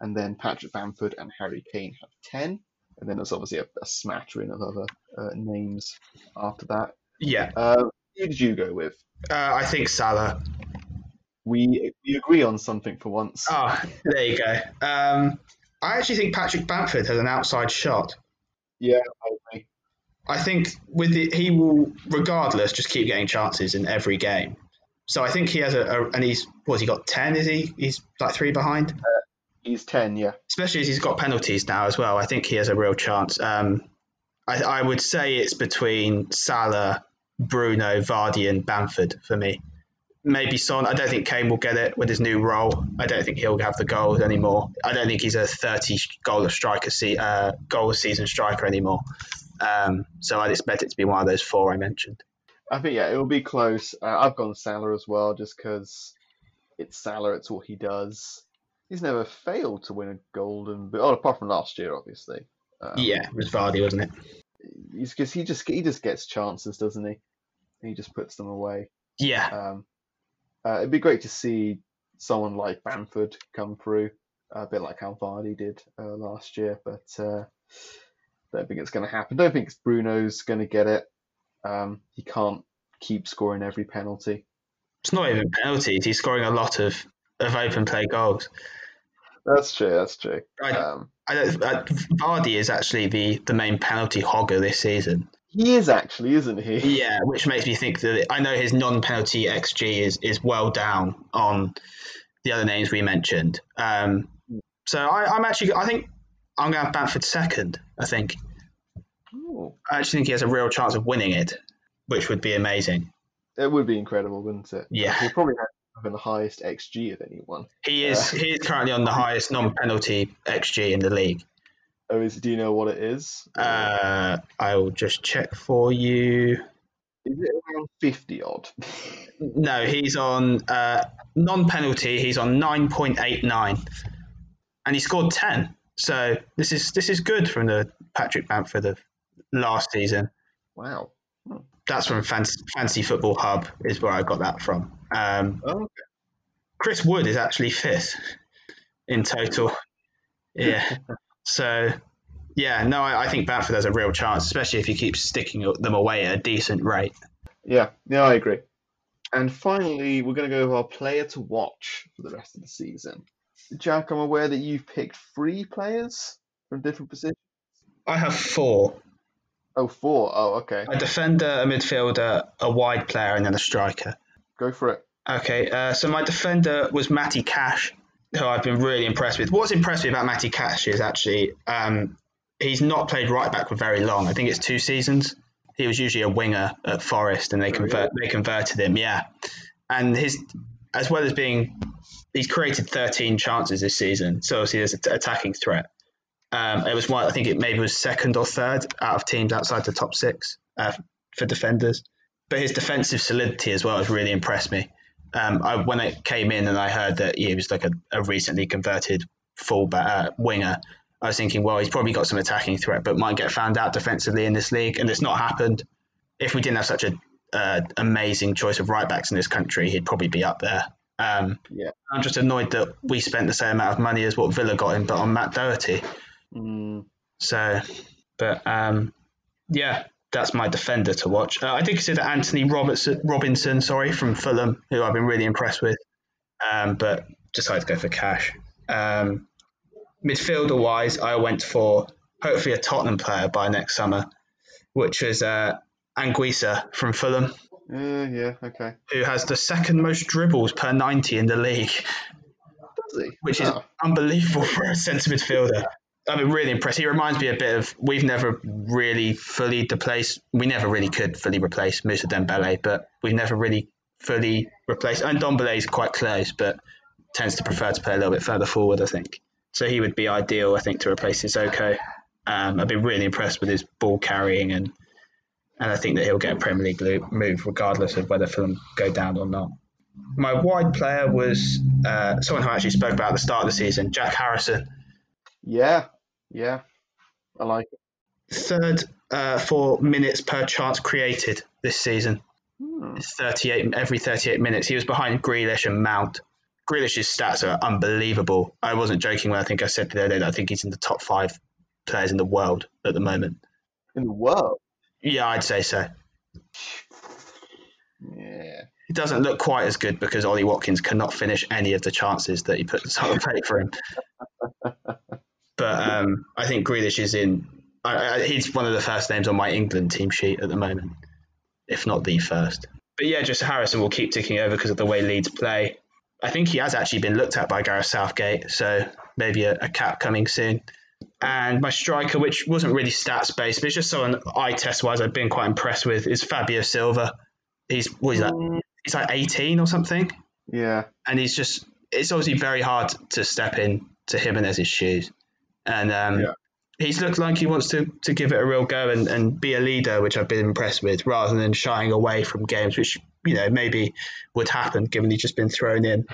and then Patrick Bamford and Harry Kane have 10. And then there's obviously a, a smattering of other uh, names after that. Yeah. Uh, who did you go with? Uh, I think Salah. We we agree on something for once. Oh, there you go. Um, I actually think Patrick Bamford has an outside shot. Yeah, I. I think with the, he will, regardless, just keep getting chances in every game. So I think he has a, a and he's what's he got ten? Is he? He's like three behind. Uh, he's ten, yeah. Especially as he's got penalties now as well. I think he has a real chance. Um, I, I would say it's between Salah, Bruno, Vardy, and Bamford for me. Maybe Son. I don't think Kane will get it with his new role. I don't think he'll have the goals anymore. I don't think he's a 30 goal of striker uh, goal season striker anymore. Um, so I'd expect it to be one of those four I mentioned. I think yeah, it will be close. Uh, I've gone Salah as well, just because it's Salah. It's what he does. He's never failed to win a golden, but oh, apart from last year, obviously. Um, yeah, it was Vardy, wasn't it? He's because he just he just gets chances, doesn't he? He just puts them away. Yeah. Um, uh, it'd be great to see someone like Bamford come through, a bit like how Vardy did uh, last year, but uh, don't think it's going to happen. Don't think Bruno's going to get it. Um, he can't keep scoring every penalty. It's not even penalties. He's scoring a lot of, of open play goals. That's true. That's true. I, um, I don't, uh, Vardy is actually the, the main penalty hogger this season. He is actually, isn't he? Yeah, which makes me think that I know his non-penalty xG is is well down on the other names we mentioned. Um, so I, am actually, I think I'm going to have Bamford second. I think. Ooh. I actually think he has a real chance of winning it, which would be amazing. It would be incredible, wouldn't it? Yeah. He probably having the highest xG of anyone. He is. Uh, he is currently on the highest non-penalty xG in the league. Oh, is do you know what it is? Uh, I will just check for you. Is it around fifty odd? no, he's on uh, non-penalty. He's on nine point eight nine, and he scored ten. So this is this is good from the Patrick Bamford of last season. Wow. That's from Fancy, Fancy Football Hub, is where I got that from. Um, oh, okay. Chris Wood is actually fifth in total. Yeah. [laughs] so, yeah, no, I, I, think Bamford has a real chance, especially if he keeps sticking them away at a decent rate. Yeah, yeah, I agree. And finally, we're going to go with our player to watch for the rest of the season. Jack, I'm aware that you've picked three players from different positions. I have four. Oh, four. Oh, okay. A defender, a midfielder, a wide player, and then a striker. Go for it. Okay, uh, so my defender was Matty Cash, who I've been really impressed with. What's impressed me about Matty Cash is actually um, he's not played right back for very long. I think it's two seasons. He was usually a winger at Forest, and they oh, convert they converted him. Yeah, and his as well as being he's created 13 chances this season, so obviously there's an attacking threat. Um, it was one, I think it maybe was second or third out of teams outside the top six uh, for defenders. But his defensive solidity as well has really impressed me. Um, I, when it came in and I heard that he was like a, a recently converted full uh, winger, I was thinking, well, he's probably got some attacking threat, but might get found out defensively in this league, and it's not happened. If we didn't have such an uh, amazing choice of right backs in this country, he'd probably be up there. Um, Yeah. I'm just annoyed that we spent the same amount of money as what Villa got him, but on Matt Doherty. Mm, So, but um, yeah, that's my defender to watch. Uh, I did consider Anthony Robertson, Robinson, sorry, from Fulham, who I've been really impressed with, um, but decided to go for cash. Um, midfielder wise, I went for hopefully a Tottenham player by next summer, which is uh, Anguissa from Fulham, uh, yeah, okay. who has the second most dribbles per 90 in the league, Does he? which is Oh, unbelievable for a centre midfielder. I'm really impressed. He reminds me a bit of we've never really fully replaced. We never really could fully replace Mousa Dembele, but we've never really fully replaced. And Ndombele is quite close, but tends to prefer to play a little bit further forward. I think so. He would be ideal, I think, to replace Sissoko. Um, I've been really impressed with his ball carrying, and and I think that he'll get a Premier League move regardless of whether Fulham go down or not. My wide player was uh, someone who I actually spoke about at the start of the season, Jack Harrison. yeah, yeah. I like it. third uh, for minutes per chance created this season. Hmm. It's 38 every 38 minutes. He was behind Grealish and Mount. Grealish's stats are unbelievable. I wasn't joking when I think I said the other day that I think he's in the top five players in the world at the moment. In the world. Yeah, I'd say so. Yeah. He doesn't look quite as good because Ollie Watkins cannot finish any of the chances that he puts on the plate for him. [laughs] But um, I think Grealish is in. I, I, he's one of the first names on my England team sheet at the moment, if not the first. But yeah, just Harrison will keep ticking over because of the way Leeds play. I think he has actually been looked at by Gareth Southgate, so maybe a, a cap coming soon. And my striker, which wasn't really stats based, but it's just someone eye test wise I've been quite impressed with, is Fabio Silva. He's what is that? Mm, He's like 18 or something, Yeah. and he's just. It's obviously very hard to step in to him and his shoes, and um, Yeah. he's looked like he wants to, to give it a real go and, and be a leader, which I've been impressed with, rather than shying away from games, which you know maybe would happen given he's just been thrown in.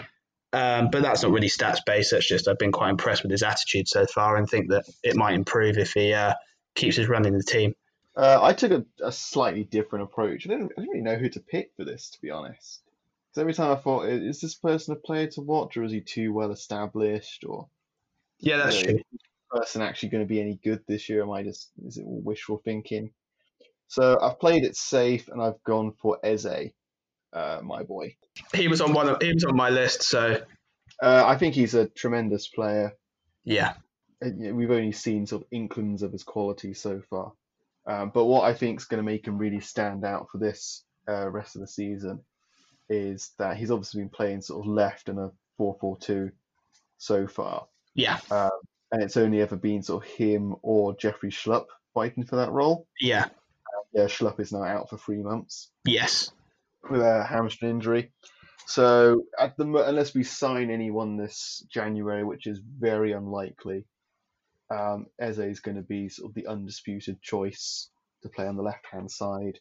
Um, but that's not really stats based. That's just I've been quite impressed with his attitude so far, and think that it might improve if he uh, keeps his running the team. Uh, I took a, a slightly different approach. I didn't, I didn't really know who to pick for this, to be honest. Because every time I thought, is this person a player to watch, or is he too well established, or Yeah, that's Yeah, true. Person actually going to be any good this year? Am I just is it all wishful thinking? So I've played it safe, and I've gone for Eze, uh, my boy. He was on one. Of, he was on my list, so Uh, I think he's a tremendous player. yeah, We've only seen sort of inklings of his quality so far. Um, but what I think is going to make him really stand out for this uh, rest of the season is that he's obviously been playing sort of left in a 4-4-2 so far. yeah, And it's only ever been sort of him or Jeffrey Schlupp fighting for that role. yeah, Yeah, Schlupp is now out for three months yes, with a hamstring injury. So at the unless we sign anyone this January, which is very unlikely, um, Eze is going to be sort of the undisputed choice to play on the left hand side.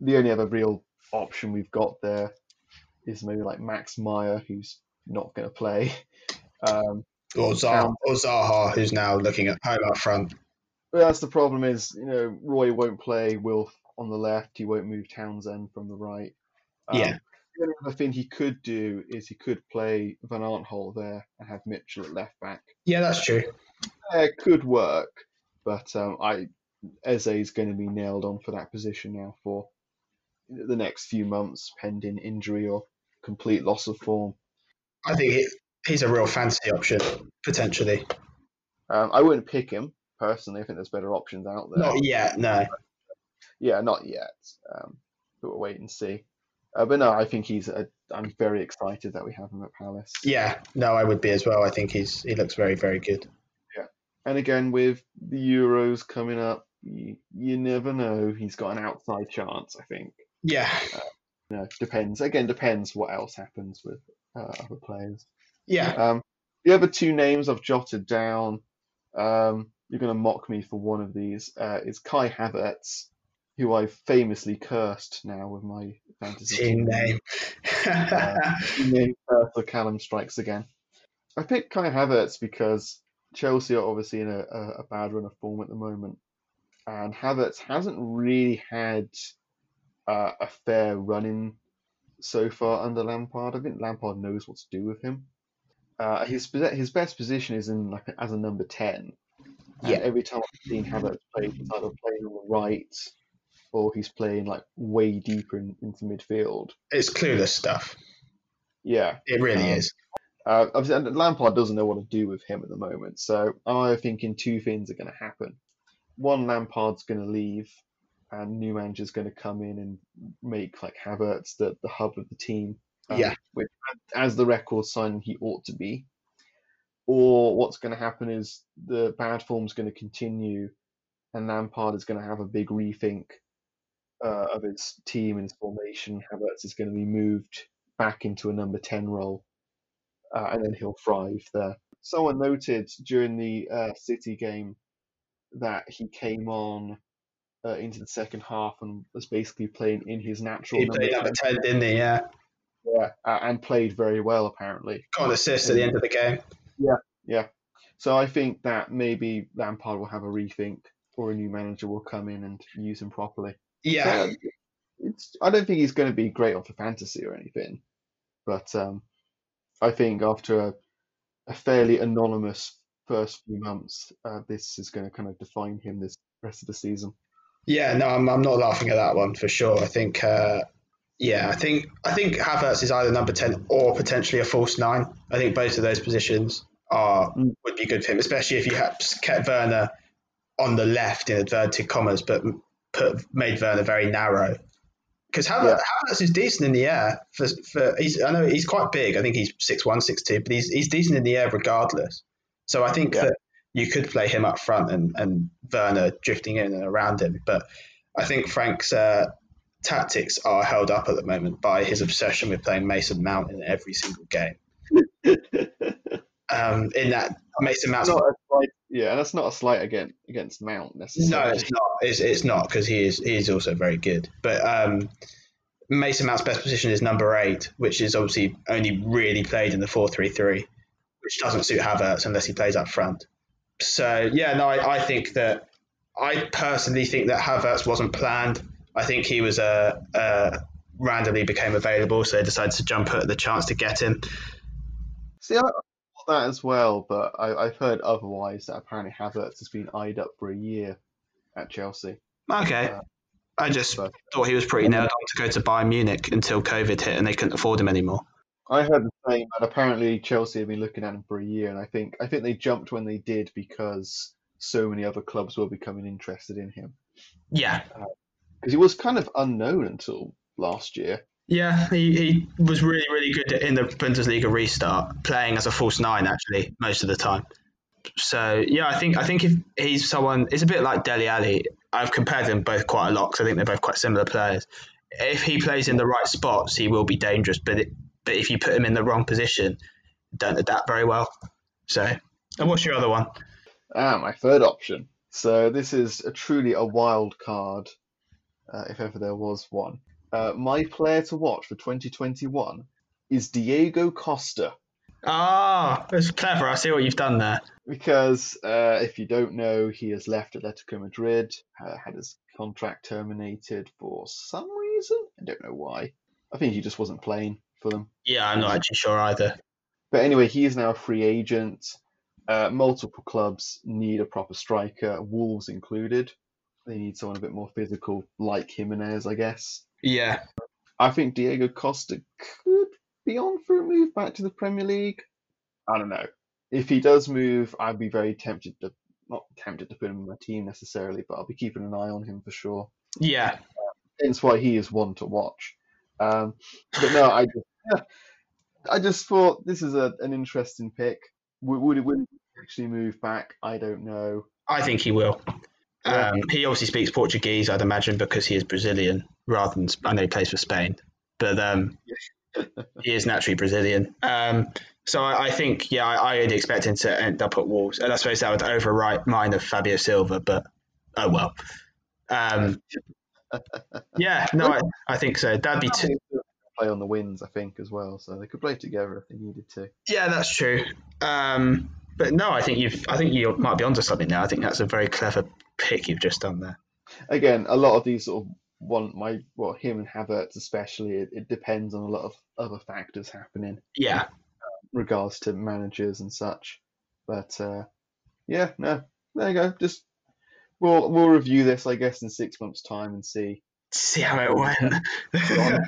The only other real option we've got there is maybe like Max Meyer, who's not going to play. [laughs] Um, or Zaha, or Zaha, who's now looking at home up front. but that's the problem is, you know, Roy won't play Wilf on the left. He won't move Townsend from the right. Um, Yeah. The only other thing he could do is he could play Van Aanholt there and have Mitchell at left back. Yeah, that's true. Yeah, it could work, but um, I Eze is going to be nailed on for that position now for the next few months, pending injury or complete loss of form. I think he, he's a real fantasy option potentially. Um, I wouldn't pick him personally. I think there's better options out there. Not yet, no. Yeah, not yet. Um, but we'll wait and see. Uh, but no, I think he's. I'm very excited that we have him at Palace. Yeah, no, I would be as well. I think he's he looks very very good. Yeah, and again, with the Euros coming up, you, you never know. He's got an outside chance. I think. Yeah, You know, depends. Again, depends what else happens with uh, other players. Yeah. Um, the other two names I've jotted down, um, you're going to mock me for one of these, uh, is Kai Havertz, who I've famously cursed now with my fantasy Team name. Team name curse for Callum strikes again. I picked Kai Havertz because Chelsea are obviously in a, a, a bad run of form at the moment, and Havertz hasn't really had uh, a fair run in so far under Lampard. I think Lampard knows what to do with him. Uh, his his best position is in like as a number ten. And Yeah. Every time I've seen Havertz play, he's either playing on the right or he's playing like way deeper in, into midfield. it's clueless stuff. Yeah. It really Um, is. Uh, Lampard doesn't know what to do with him at the moment. So I'm thinking two things are going to happen. One, Lampard's going to leave, and new manager's going to come in and make like Havertz the, the hub of the team. Um, Yeah. Which, as the record signing, he ought to be. Or what's going to happen is the bad form's going to continue, and Lampard is going to have a big rethink uh, of his team and his formation. Havertz is going to be moved back into a number 10 role uh, and then he'll thrive there. Someone noted during the uh, City game that he came on uh, into the second half and was basically playing in his natural He number played number 10, didn't he? Yeah. Yeah, and played very well apparently. Got an assist at the end of the game. Yeah, yeah, so I think that maybe Lampard will have a rethink, or a new manager will come in and use him properly. Yeah. So, it's I don't think he's going to be great off the fantasy or anything, but um, I think after a, a fairly anonymous first few months, uh, this is going to kind of define him this rest of the season. Yeah, no, I'm, I'm not laughing at that one for sure. I think, uh, yeah, I think I think Havertz is either number ten or potentially a false nine. I think both of those positions are Mm. would be good for him, especially if you had kept Werner on the left in inverted commas, but put made Werner very narrow. Because Havertz, Havertz is decent in the air. For, for he's, I know he's quite big. I think he's six one, six two, but he's he's decent in the air regardless. So I think Yeah. that you could play him up front and, and Werner drifting in and around him. But I think Frank's uh, tactics are held up at the moment by his obsession with playing Mason Mount in every single game. [laughs] Um, in that Mason Mount's not a slight, yeah, that's not a slight against against Mount no, necessarily. it's not. It's, it's not because he is he is also very good. But um, Mason Mount's best position is number eight, which is obviously only really played in the four three three, which doesn't suit Havertz unless he plays up front. So yeah, no, I, I think that I personally think that Havertz wasn't planned. I think he was uh, uh, randomly became available, so they decided to jump at the chance to get him. See, I thought that as well, but I, I've heard otherwise that apparently Havertz has been eyed up for a year at Chelsea. Okay. Uh, I just But thought he was pretty nailed on to go to Bayern Munich until COVID hit and they couldn't afford him anymore. I heard the same, and apparently Chelsea have been looking at him for a year, and I think I think they jumped when they did because so many other clubs were becoming interested in him. Yeah, Because he was kind of unknown until last year. Yeah, he, he was really, really good in the Bundesliga restart, playing as a false nine actually most of the time. So yeah, I think I think if he's someone, it's a bit like Dele Alli. I've compared them both quite a lot because I think they're both quite similar players. If he plays in the right spots, he will be dangerous. But it, but if you put him in the wrong position, don't adapt very well. So, and what's your other one? Ah, my third option. So this is a, truly a wild card, uh, if ever there was one. Uh, my player to watch for 2021 is Diego Costa. Ah, that's clever. I see what you've done there. Because uh, if you don't know, he has left Atletico Madrid, uh, had his contract terminated for some reason. I don't know why. I think he just wasn't playing for them. Yeah, I'm not actually sure either. But anyway, he is now a free agent. Uh, multiple clubs need a proper striker, Wolves included. They need someone a bit more physical, like Jimenez, I guess. Yeah, I think Diego Costa could be on for a move back to the Premier League. I don't know. If he does move, I'd be very tempted to, not tempted to put him in my team necessarily, but I'll be keeping an eye on him for sure. yeah, Hence why he is one to watch. Um, but no, I just, [laughs] I just thought this is a, an interesting pick. Would, would it would he actually move back? I don't know. I think he will. Yeah. Um, he obviously speaks Portuguese, I'd imagine, because he is Brazilian rather than I know he plays for Spain, but um, [laughs] he is naturally Brazilian. Um, So I, I think, yeah, I, I would expect him to end up at Wolves, and I suppose that would overwrite mine of Fabio Silva, but oh well. Um, [laughs] yeah, no, I, I think so. That'd be two. Play on the wins, I think, as well. So they could play together if they needed to. Yeah, that's true. Um, but no, I think you've. I think you might be onto something now. I think that's a very clever pick you've just done there. Again, a lot of these sort of want my well him and Havertz especially. It, it depends on a lot of other factors happening. Yeah, regards to managers and such. But uh, yeah, no, there you go. Just we'll we'll review this, I guess, in six months' time and see see how it went. [laughs]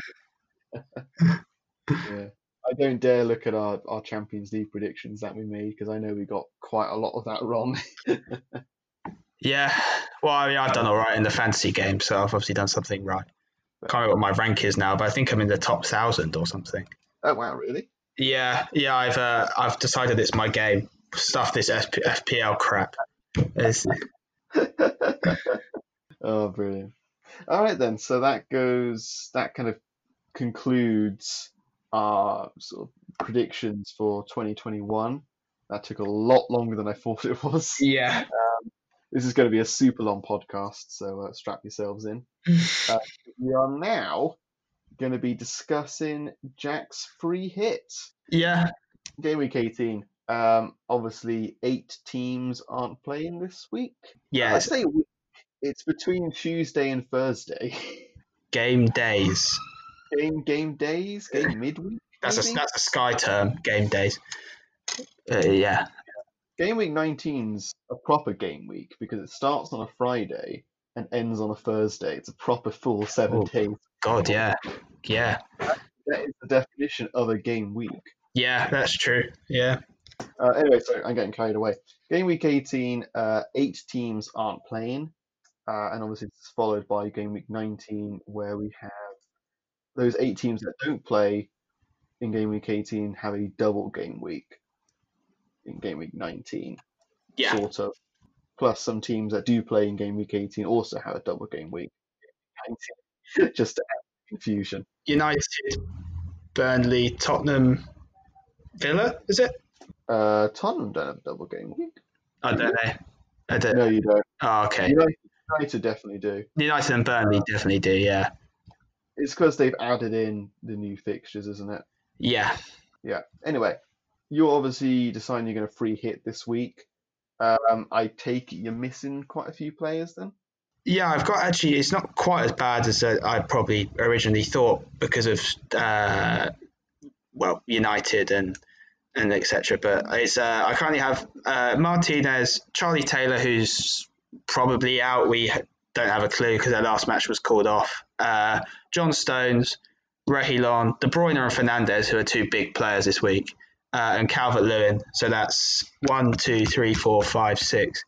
yeah. I don't dare look at our, our Champions League predictions that we made because I know we got quite a lot of that wrong. [laughs] yeah, well, I mean, I've done all right in the fantasy game, so I've obviously done something right. I can't remember what my rank is now, but I think I'm in the top thousand or something. Oh wow, really? Yeah, yeah. I've uh, I've decided it's my game. Stuff this FP- FPL crap. [laughs] oh, brilliant! All right then. So that goes. That kind of concludes our sort of predictions for 2021. That took a lot longer than I thought it was. Yeah. Um, this is going to be a super long podcast, so uh, strap yourselves in. [laughs] uh, we are now going to be discussing Jack's free hit. Yeah. Game week 18. Um, obviously, eight teams aren't playing this week. Yeah. I say week. It's between Tuesday and Thursday. [laughs] Game days. Game game days. Game midweek. That's maybe? a that's a Sky term. Game days. Uh, yeah. Game week 19's a proper game week because it starts on a Friday and ends on a Thursday. It's a proper full seven Oh. days. God, yeah, yeah, That is the definition of a game week. yeah. That's true. Yeah. Uh, anyway, sorry, I'm getting carried away. Game week 18, uh, eight teams aren't playing, uh, and obviously it's followed by game week 19, where we have those eight teams that don't play in game week 18 have a double game week in game week 19, Yeah. sort of. Plus, some teams that do play in game week 18 also have a double game week. 19, [laughs] just to add confusion. United, Burnley, Tottenham, Villa. Is it? Uh, Tottenham don't have a double game week. I don't know. I don't. No, you don't. Oh, okay. United, United definitely do. United and Burnley definitely do. Yeah. It's because they've added in the new fixtures, isn't it? Yeah. Yeah. Anyway, you're obviously deciding you're going to free hit this week. Um, I take you're missing quite a few players then. Yeah, I've got actually. It's not quite as bad as uh, I probably originally thought because of uh, well United and and etc. But it's uh, I currently have uh, Martinez, Charlie Taylor, who's probably out. We don't have a clue because their last match was called off. Uh, John Stones, Reguilon, De Bruyne, and Fernandes, who are two big players this week, uh, and Calvert Lewin. So that's one, two, three, four, five, six,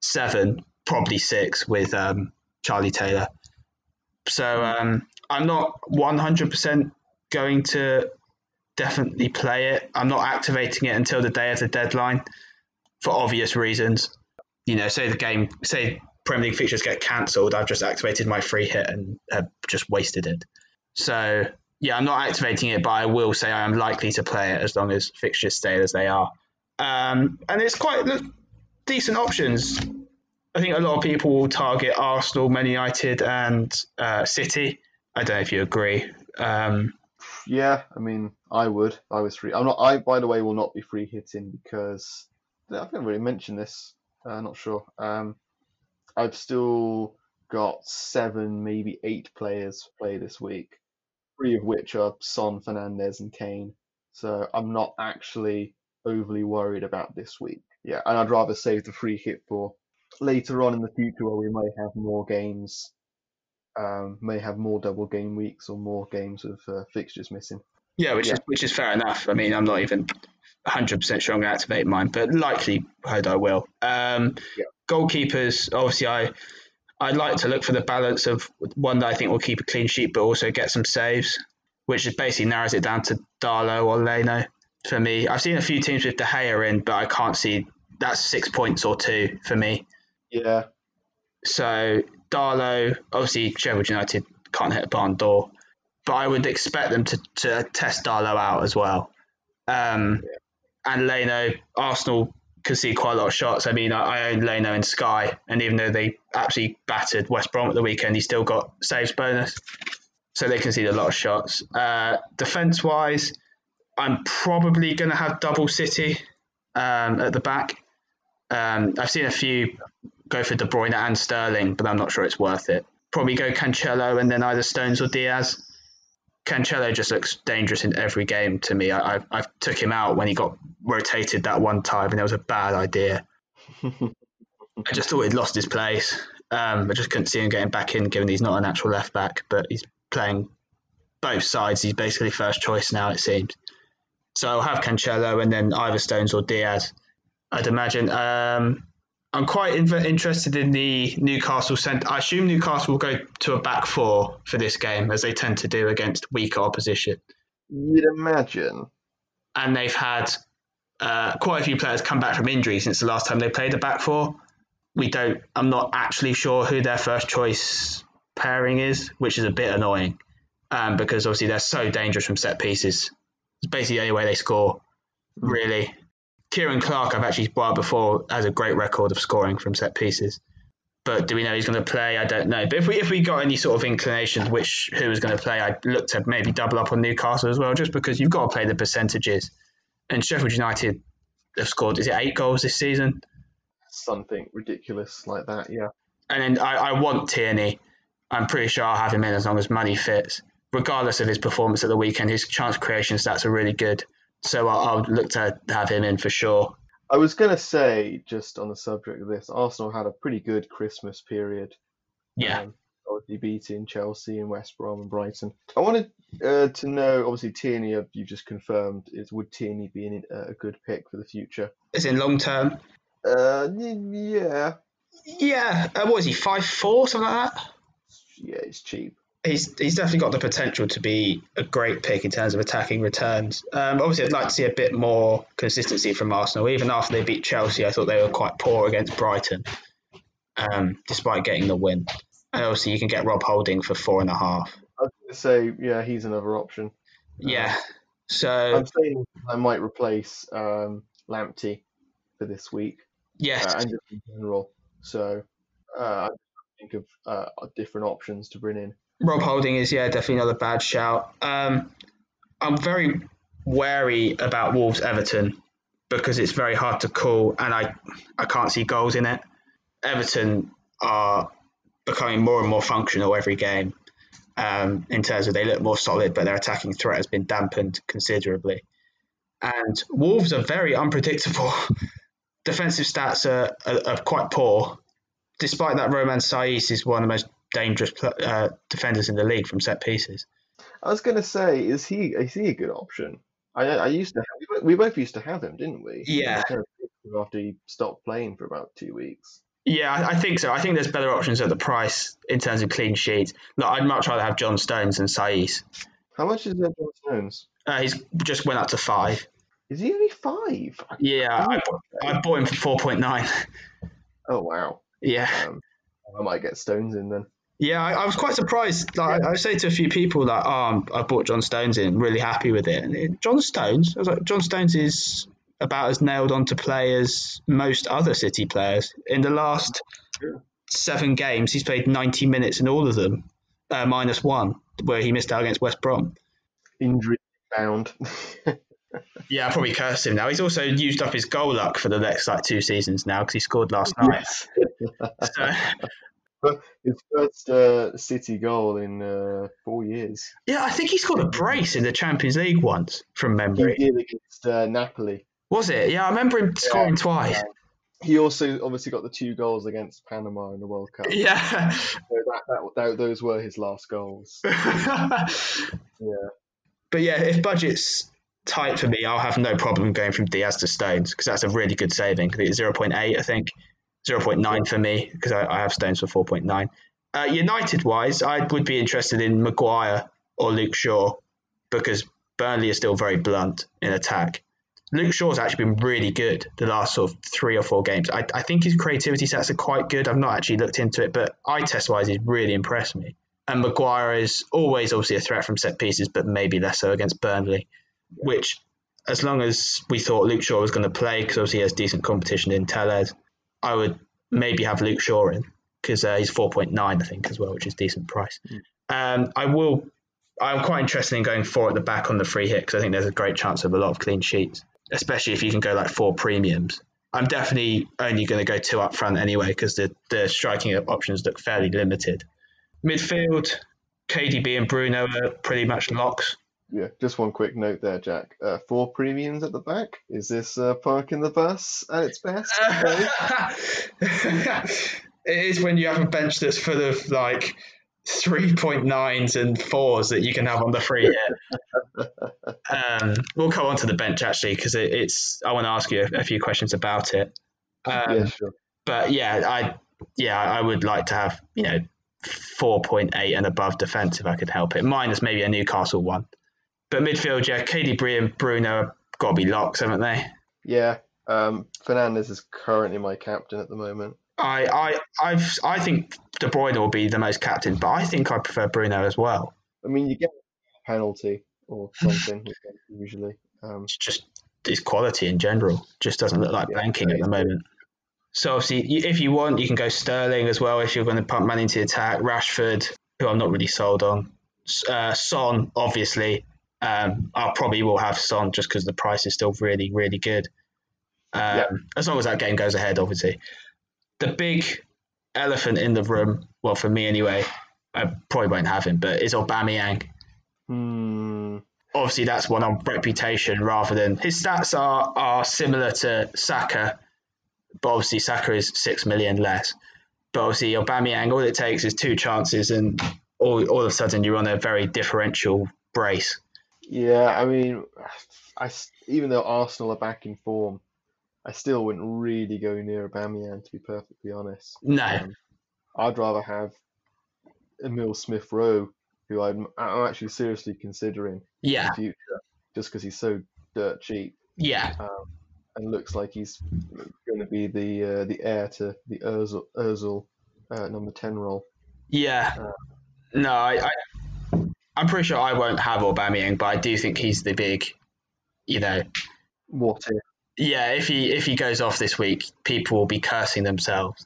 seven, probably six with um, Charlie Taylor. So um, I'm not 100% going to definitely play it. I'm not activating it until the day of the deadline for obvious reasons. You know, say the game, say Premier League fixtures get cancelled, I've just activated my free hit and have just wasted it. So yeah, I'm not activating it, but I will say I am likely to play it as long as fixtures stay as they are. Um, and it's quite decent options. I think a lot of people will target Arsenal, Man United, and uh, City. I don't know if you agree. Um, Yeah, I mean, I would. I was free. I'm not. I, by the way, will not be free hitting because I've I already mentioned this. Uh, not sure. Um, I've still got seven, maybe eight players play this week. Three of which are Son, Fernandes, and Kane. So I'm not actually overly worried about this week. Yeah, and I'd rather save the free hit for later on in the future where we may have more games, um, may have more double game weeks or more games with uh, fixtures missing. yeah, which Yeah. is which is fair enough. I mean, I'm not even 100% sure I'm going to activate mine, but likelihood I will. Um, Yeah. Goalkeepers, obviously, I I'd like to look for the balance of one that I think will keep a clean sheet, but also get some saves, which is basically narrows it down to Darlow or Leno for me. I've seen a few teams with De Gea in, but I can't see that's six points or two for me. Yeah, So Darlow, obviously Sheffield United can't hit a barn door, but I would expect them to, to test Darlow out as well. Um, and Leno, Arsenal can see quite a lot of shots. I mean, I, I own Leno and Sky, and even though they absolutely battered West Brom at the weekend, he still got saves bonus. So they concede a lot of shots. Uh, defense wise, I'm probably going to have double City um, at the back. Um, I've seen a few go for De Bruyne and Sterling, but I'm not sure it's worth it. Probably go Cancelo and then either Stones or Dias. Cancelo just looks dangerous in every game to me. I, I, I took him out when he got rotated that one time, and it was a bad idea. I just thought he'd lost his place. Um, I just couldn't see him getting back in, given he's not a natural left back, but he's playing both sides. He's basically first choice now, it seems. So I'll have Cancelo and then either Stones or Dias. I'd imagine. Um, I'm quite inv- interested in the Newcastle centre. I assume Newcastle will go to a back four for this game, as they tend to do against weaker opposition. You'd imagine. And they've had uh, quite a few players come back from injury since the last time they played a back four. We don't. I'm not actually sure who their first choice pairing is, which is a bit annoying, um, because obviously they're so dangerous from set pieces. It's basically the only way they score, really. Ciaran Clark, I've actually brought before, has a great record of scoring from set pieces. But do we know he's going to play? I don't know. But if we if we got any sort of inclination which who was going to play, I'd look to maybe double up on Newcastle as well, just because you've got to play the percentages. And Sheffield United have scored is it eight goals this season? Something ridiculous like that, yeah. And then I, I want Tierney. I'm pretty sure I'll have him in as long as money fits. Regardless of his performance at the weekend, his chance creation stats are really good. So I'll, I'll look to have him in for sure. I was going to say, just on the subject of this, Arsenal had a pretty good Christmas period. Yeah. Um, obviously beating Chelsea and West Brom and Brighton. I wanted uh, to know, obviously, Tierney, uh, you just confirmed, is would Tierney be an, a good pick for the future? Is in long term. Uh, yeah. Yeah. Uh, what is he? Five four, something like that. Yeah, it's cheap. He's he's definitely got the potential to be a great pick in terms of attacking returns. Um, obviously, I'd like to see a bit more consistency from Arsenal. Even after they beat Chelsea, I thought they were quite poor against Brighton, um, despite getting the win. And obviously, you can get Rob Holding for four and a half. I was going to say, yeah, he's another option. Yeah. So I'm saying I might replace um, Lamptey for this week yes, uh, and just in general. So uh, I think of uh, different options to bring in. Rob Holding is yeah definitely another bad shout. Um, I'm very wary about Wolves Everton because it's very hard to call and I I can't see goals in it. Everton are becoming more and more functional every game. Um, in terms of they look more solid, but their attacking threat has been dampened considerably. And Wolves are very unpredictable. [laughs] Defensive stats are, are, are quite poor, despite that Romain Saïss is one of the most dangerous uh, defenders in the league from set pieces. I was going to say, is he is he a good option? I I used to have, we both used to have him, didn't we? Yeah. After he stopped playing for about two weeks. Yeah, I, I think so. I think there's better options at the price in terms of clean sheets. Look, I'd much rather have John Stones than Saïss. How much is John Stones? Uh, he's just went up to five. Is he only five? Yeah, I, I bought him for four point nine. Oh wow. Yeah. Um, I might get Stones in then. Yeah, I, I was quite surprised. Like, I, I say to a few people that, oh, I bought John Stones in, really happy with it. And it, John Stones, I was like, John Stones is about as nailed on to play as most other City players. In the last seven games, he's played 90 minutes in all of them, uh, minus one, where he missed out against West Brom. Injury bound. [laughs] Yeah, I probably cursed him now. He's also used up his goal luck for the next like two seasons now because he scored last night. So, His first uh, City goal in uh, four years. yeah, I think he scored a brace in the Champions League once from He memory. did against uh, Napoli. Was it? Yeah, I remember him scoring twice. He also obviously got the two goals against Panama in the World Cup. Yeah. So that, that, that, those were his last goals. [laughs] Yeah. But yeah, if budget's tight for me, I'll have no problem going from Dias to Stones because that's a really good saving. It's 0.8, I think. 0.9 for me because I, I have Stones for 4.9. Uh, United wise, I would be interested in Maguire or Luke Shaw because Burnley is still very blunt in attack. Luke Shaw's actually been really good the last sort of three or four games. I, I think his creativity stats are quite good. I've not actually looked into it, but eye test wise, he's really impressed me. And Maguire is always obviously a threat from set pieces, but maybe less so against Burnley, which as long as we thought Luke Shaw was going to play, because obviously he has decent competition in Telles, I would maybe have Luke Shaw in because uh, he's 4.9, I think, as well, which is decent price. Mm. Um, I will. I'm quite interested in going four at the back on the free hit because I think there's a great chance of a lot of clean sheets, especially if you can go like four premiums. I'm definitely only going to go two up front anyway because the, the striking options look fairly limited. Midfield, KDB and Bruno are pretty much locks. Yeah, just one quick note there, Jack. Uh, four premiums at the back. Is this uh, parking the bus at its best? [laughs] it is when you have a bench that's full of like 3.9s and fours that you can have on the free hit. [laughs] um, we'll come on to the bench actually because it, it's. I want to ask you a, a few questions about it. Um, yeah, sure. But yeah, I yeah I would like to have you know 4.8 and above defence if I could help it, minus maybe a Newcastle one. But midfield, yeah, KDB and Bruno have got to be locks, haven't they? Yeah. Um, Fernandes is currently my captain at the moment. I, I, I've, I think De Bruyne will be the most captain, but I think I prefer Bruno as well. I mean, you get a penalty or [sighs] something usually. Um, it's just his quality in general just doesn't look like yeah, banking at the moment. So obviously, if you want, you can go Sterling as well if you're going to pump money into the attack. Rashford, who I'm not really sold on. Uh, Son, obviously, um, I probably will have Son just because the price is still really, really good. Um, yeah. As long as that game goes ahead, obviously the big elephant in the room, well, for me anyway, I probably won't have him, but is Aubameyang. Hmm. Obviously, that's one on reputation rather than his stats are are similar to Saka, but obviously Saka is six million less. But obviously, Aubameyang, all it takes is two chances, and all all of a sudden you're on a very differential brace. Yeah, I mean, I even though Arsenal are back in form, I still wouldn't really go near Aubameyang to be perfectly honest. No, um, I'd rather have Emil Smith Rowe, who I'm, I'm actually seriously considering yeah. in the future, just because he's so dirt cheap. Yeah. Um, and looks like he's going to be the uh, the heir to the Özil, Özil uh, number ten role. Yeah. Uh, no, I, I I'm pretty sure I won't have Aubameyang, but I do think he's the big, you know, what if yeah, if he if he goes off this week, people will be cursing themselves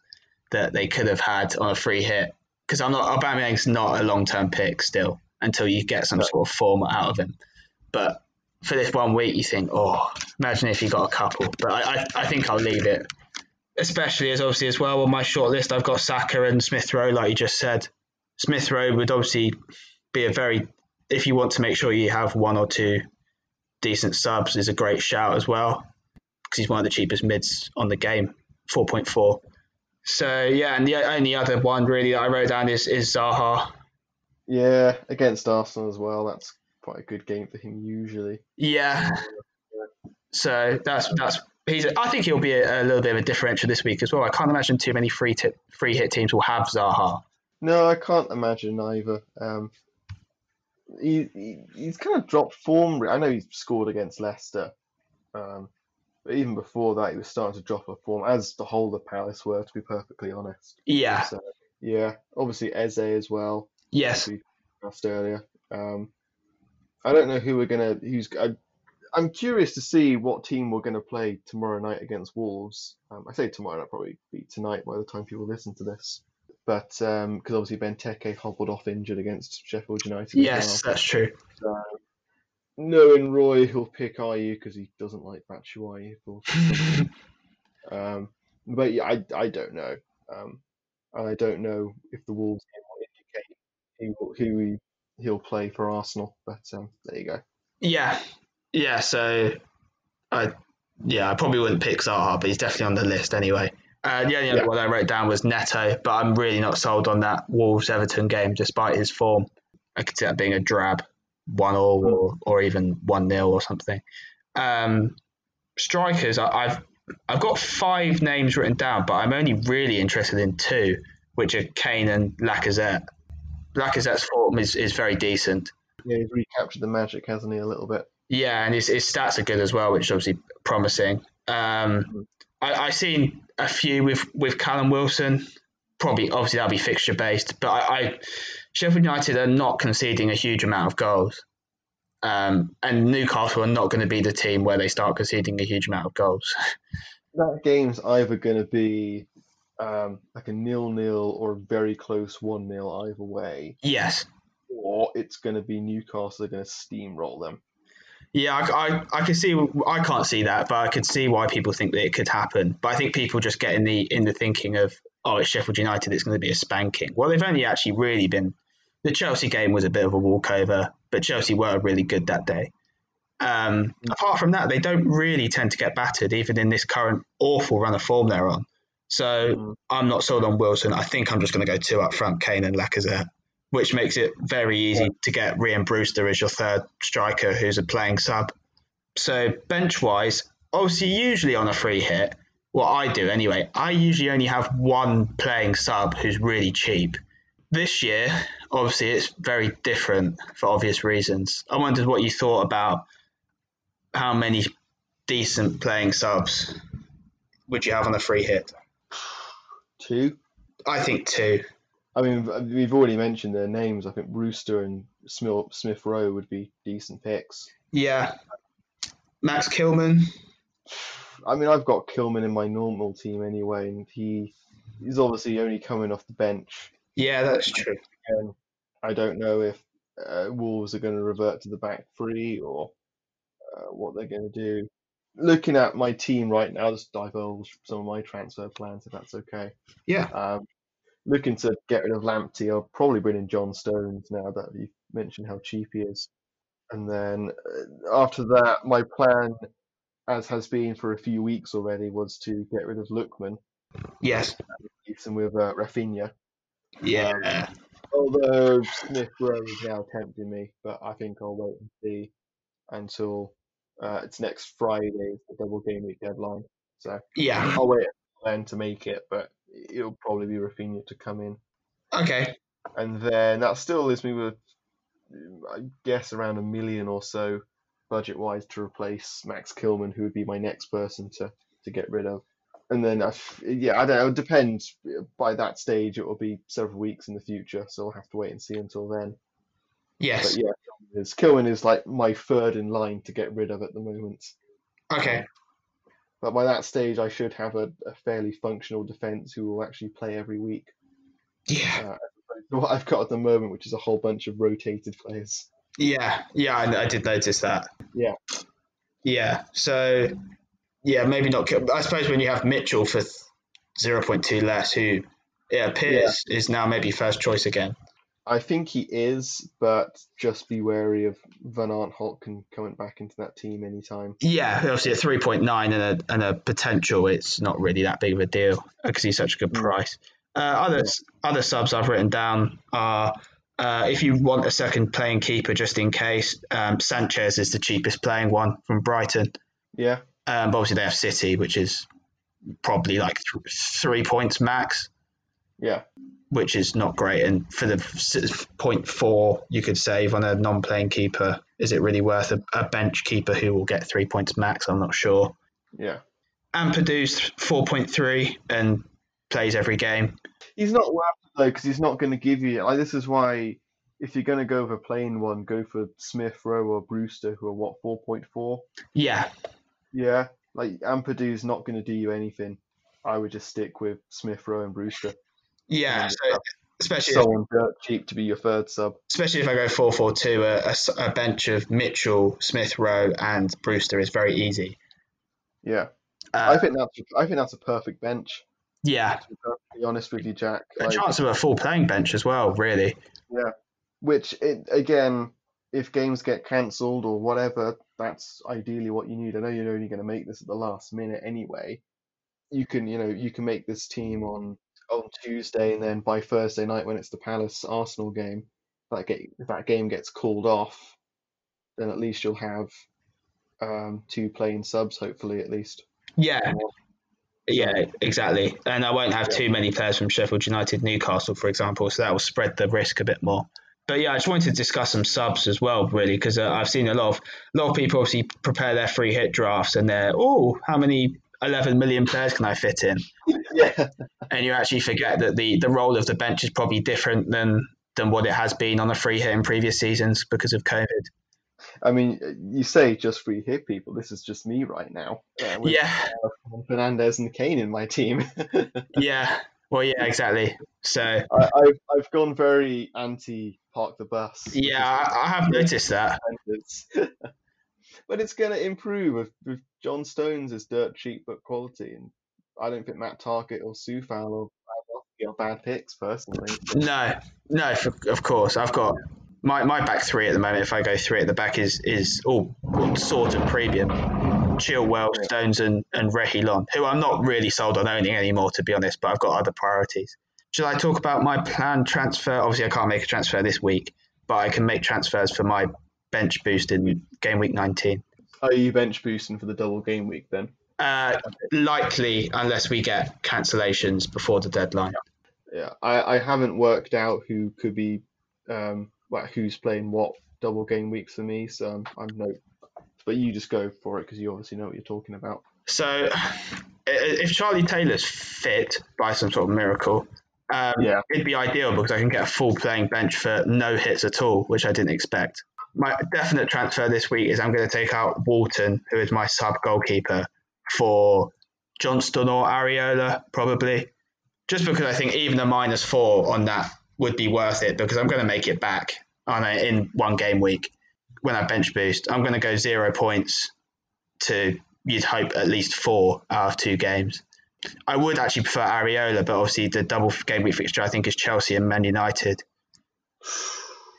that they could have had on a free hit. Because I'm not Aubameyang's not a long term pick still until you get some sort of form out of him. But for this one week, you think, oh, imagine if you got a couple. But I, I, I think I'll leave it. Especially as obviously as well on my short list, I've got Saka and Smith Rowe, like you just said. Smith Rowe would obviously be a very if you want to make sure you have one or two decent subs is a great shout as well because he's one of the cheapest mids on the game, 4.4. So yeah, and the only other one really that I wrote down is is Zaha. Yeah, against Arsenal as well. That's quite a good game for him usually. Yeah. So that's that's he's. I think he'll be a, a, little bit of a differential this week as well. I can't imagine too many free tip, free hit teams will have Zaha. No, I can't imagine either. Um, he, he he's kind of dropped form. I know he's scored against Leicester, um, but even before that, he was starting to drop a form, as the whole of Palace were, to be perfectly honest. Yeah. So, yeah. Obviously, Eze as well. Yes. We discussed earlier. Um, I don't know who we're gonna. Who's? I, I'm curious to see what team we're gonna play tomorrow night against Wolves. Um, I say tomorrow, that'll probably be tonight by the time people listen to this. But because um, obviously Benteke hobbled off injured against Sheffield United. Yes, well. that's true. So knowing Roy, he'll pick Ayew because he doesn't like Batshuayi. [laughs] um, but yeah, I, I don't know. Um, I don't know if the Wolves indicate who, who he, he'll play for Arsenal. But um, there you go. Yeah, yeah. So, I yeah, I probably wouldn't pick Zaha, but he's definitely on the list anyway. Uh, the only yeah. other one I wrote down was Neto, but I'm really not sold on that Wolves Everton game, despite his form. I could see that being a drab one all hmm. or, or even one nil or something. Um, strikers, I, have I've got five names written down, but I'm only really interested in two, which are Kane and Lacazette. Lacazette's form is, is very decent. Yeah, he's recaptured the magic, hasn't he, a little bit? Yeah, and his, his stats are good as well, which is obviously promising. Um, hmm. I, I've seen a few with, with Callum Wilson. Probably, obviously, that'll be fixture based, but I, I Sheffield United are not conceding a huge amount of goals. Um, and Newcastle are not going to be the team where they start conceding a huge amount of goals. [laughs] That game's either going to be um, like a nil-nil or a very close one-nil either way, yes. or it's going to be Newcastle are going to steamroll them. Yeah, I, I, I can see. I can't see that, but I can see why people think that it could happen. But I think people just get in the in the thinking of, oh, it's Sheffield United. It's going to be a spanking. Well, they've only actually really been. The Chelsea game was a bit of a walkover, but Chelsea were really good that day. Um, apart from that, they don't really tend to get battered, even in this current awful run of form they're on. So Mm. I'm not sold on Wilson. I think I'm just going to go two up front, Kane and Lacazette, which makes it very easy to get Rian Brewster as your third striker who's a playing sub. So bench wise, obviously, usually on a free hit, what I do anyway, I usually only have one playing sub who's really cheap. This year, obviously, it's very different for obvious reasons. I wondered what you thought about how many decent playing subs would you have on a free hit? Two. I think two. I mean, we've already mentioned their names. I think Brewster and Smith Smith Rowe would be decent picks. Yeah. Max Kilman. I mean, I've got Kilman in my normal team anyway, and he he's obviously only coming off the bench. Yeah, that's true. I don't know if uh, Wolves are going to revert to the back three or uh, what they're going to do. Looking at my team right now, just divulge some of my transfer plans if that's okay. Yeah. Um, looking to get rid of Lamptey, I'll probably bring in John Stones now that you've mentioned how cheap he is. And then uh, after that, my plan, as has been for a few weeks already, was to get rid of Lookman, Yes. replace him with uh, Raphinha. Yeah. Although Smith Rowe is now tempting me, but I think I'll wait and see until uh, it's next Friday, the double game week deadline. So Yeah. I'll wait until then to make it, but it'll probably be Raphinha to come in. Okay. And then that still leaves me with, I guess, around a million or so budget wise to replace Max Kilman, who would be my next person to, to get rid of. And then, I, yeah, I don't know, it depends. By that stage, it will be several weeks in the future, so I'll have to wait and see until then. Yes. But yeah, Kilman is, Kilman is like my third in line to get rid of at the moment. Okay. But by that stage, I should have a, a fairly functional defence who will actually play every week. Yeah. Uh, [laughs] what I've got at the moment, which is a whole bunch of rotated players. Yeah. Yeah. I, I did notice that. Yeah. Yeah. So, yeah, maybe not. I suppose when you have Mitchell for 0.2 less, who it appears is now maybe first choice again. I think he is, but just be wary of Van Aanholt coming back into that team anytime. Yeah, obviously at 3.9 and a, and a potential, it's not really that big of a deal because he's such a good Mm. price. Uh, other, other subs I've written down are uh, if you want a second playing keeper just in case, um, Sanchez is the cheapest playing one from Brighton. Yeah, Um, but obviously they have City, which is probably like th- three points max, yeah, which is not great. And for the point four you could save on a non-playing keeper, is it really worth a, a bench keeper who will get three points max? I'm not sure. yeah. Ampadu's 4.3 and plays every game. He's not worth it though, because he's not going to give you. Like this is why, if you're going to go for a plain one, go for Smith, Rowe, or Brewster, who are what four point four. Yeah, Yeah, like Ampadu's not going to do you anything. I would just stick with Smith, Rowe, and Brewster. Yeah. So especially if, Someone dirt cheap to be your third sub. especially if I go 4.42, a, a bench of Mitchell, Smith, Rowe, and Brewster is very easy. Yeah, Uh, I think that's I think that's a perfect bench. yeah, To be perfectly honest with you, Jack. a Like, chance of a full playing bench as well. Really. Yeah, which it, again, if games get cancelled or whatever, that's ideally what you need. I know you're only going to make this at the last minute anyway. You can, you know, you can make this team on on Tuesday, and then by Thursday night when it's the Palace Arsenal game, that get if that game gets called off, then at least you'll have um, two playing subs, hopefully at least. Yeah. Yeah, exactly. And I won't have too many players from Sheffield United, Newcastle, for example, so that will spread the risk a bit more. But yeah, I just wanted to discuss some subs as well, really, because uh, I've seen a lot of a lot of people obviously prepare their free hit drafts, and they're oh, how many 11 million players can I fit in? [laughs] Yeah, And you actually forget that the the role of the bench is probably different than than what it has been on a free hit in previous seasons because of COVID. I mean, you say just free hit people. This is just me right now. Uh, with Yeah, Fernandes and Kane in my team. [laughs] yeah. Well, yeah, exactly. So I, I've I've gone very anti park the bus. yeah, I, I have noticed that. [laughs] but it's going to improve with, with John Stones is dirt cheap but quality, and I don't think Matt Targett or Sufal or are bad picks personally. No, no, for, of course. I've got my, my back three at the moment. If I go three at the back, is is all sort of premium. Chilwell. Stones, and and Reguilon, who I'm not really sold on owning anymore, to be honest. But I've got other priorities. Should I talk about my planned transfer? Obviously, I can't make a transfer this week, but I can make transfers for my bench boosting game week 19. Are you bench boosting for the double game week then? Uh, likely, unless we get cancellations before the deadline. Yeah, I, I haven't worked out who could be, um, well, who's playing what double game weeks for me, so I'm, I'm no. But you just go for it because you obviously know what you're talking about. So, if Charlie Taylor's fit by some sort of miracle, um, Yeah. it'd be ideal because I can get a full playing bench for no hits at all, which I didn't expect. My definite transfer this week is I'm going to take out Walton, who is my sub goalkeeper, for Johnstone or Areola, probably. Just because I think even a minus four on that would be worth it because I'm going to make it back on a, in one game week when I bench boost. I'm going to go zero points to you'd hope at least four out of two games. I would actually prefer Areola, but obviously the double game week fixture I think is Chelsea and Man United.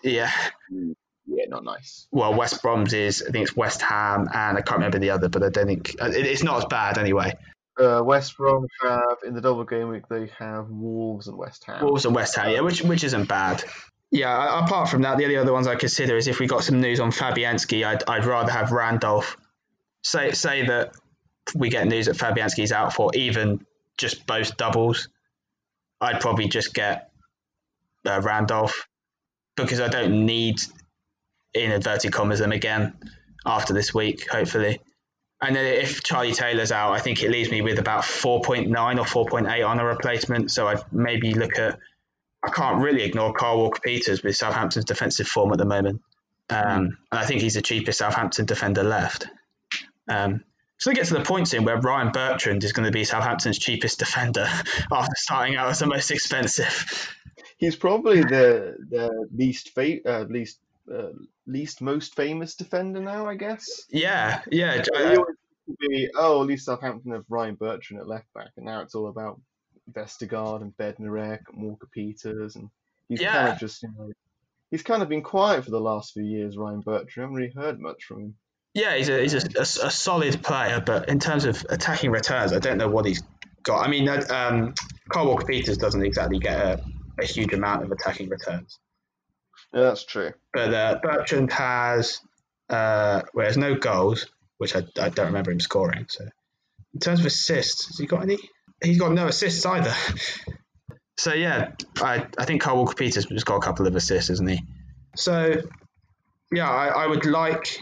Yeah, hmm. Yeah, not nice. well West Brom's is I think it's West Ham and I can't remember the other, but I don't think uh, it's not as bad anyway. Uh, West Brom have in the double game week they have Wolves and West Ham. Wolves and West Ham, yeah, which which isn't bad. Yeah, apart from that, the only other ones I consider is if we got some news on Fabianski, I'd, I'd rather have Randolph. Say say that we get news that Fabianski's out for even just both doubles. I'd probably just get uh, Randolph because I don't need in inverted commas them again after this week, hopefully. And then if Charlie Taylor's out, I think it leaves me with about 4.9 or 4.8 on a replacement. So I'd maybe look at. I can't really ignore Carl Walker Peters with Southampton's defensive form at the moment. Um, and I think he's the cheapest Southampton defender left. Um, so they get to the point soon where Ryan Bertrand is going to be Southampton's cheapest defender [laughs] after starting out as the most expensive. He's probably the the least fa- uh, least uh, least most famous defender now, I guess. Yeah, yeah. It always used to be oh, at least Southampton have Ryan Bertrand at left back, and now it's all about Vestergaard and Bednarek and Walker Peters, and he's kind of just you know he's kind of been quiet for the last few years. Ryan Bertrand, I haven't really heard much from him. Yeah, he's a he's a, a, a solid player, but in terms of attacking returns, I don't know what he's got. I mean, that, um, Carl Walker Peters doesn't exactly get a, a huge amount of attacking returns, Yeah, that's true. but uh, Bertrand has uh, well, there's no goals, which I, I don't remember him scoring. So, in terms of assists, has he got any? He's got no assists either. [laughs] So yeah, I, I think Carl Walker Peters has got a couple of assists, isn't he? So yeah, I, I would like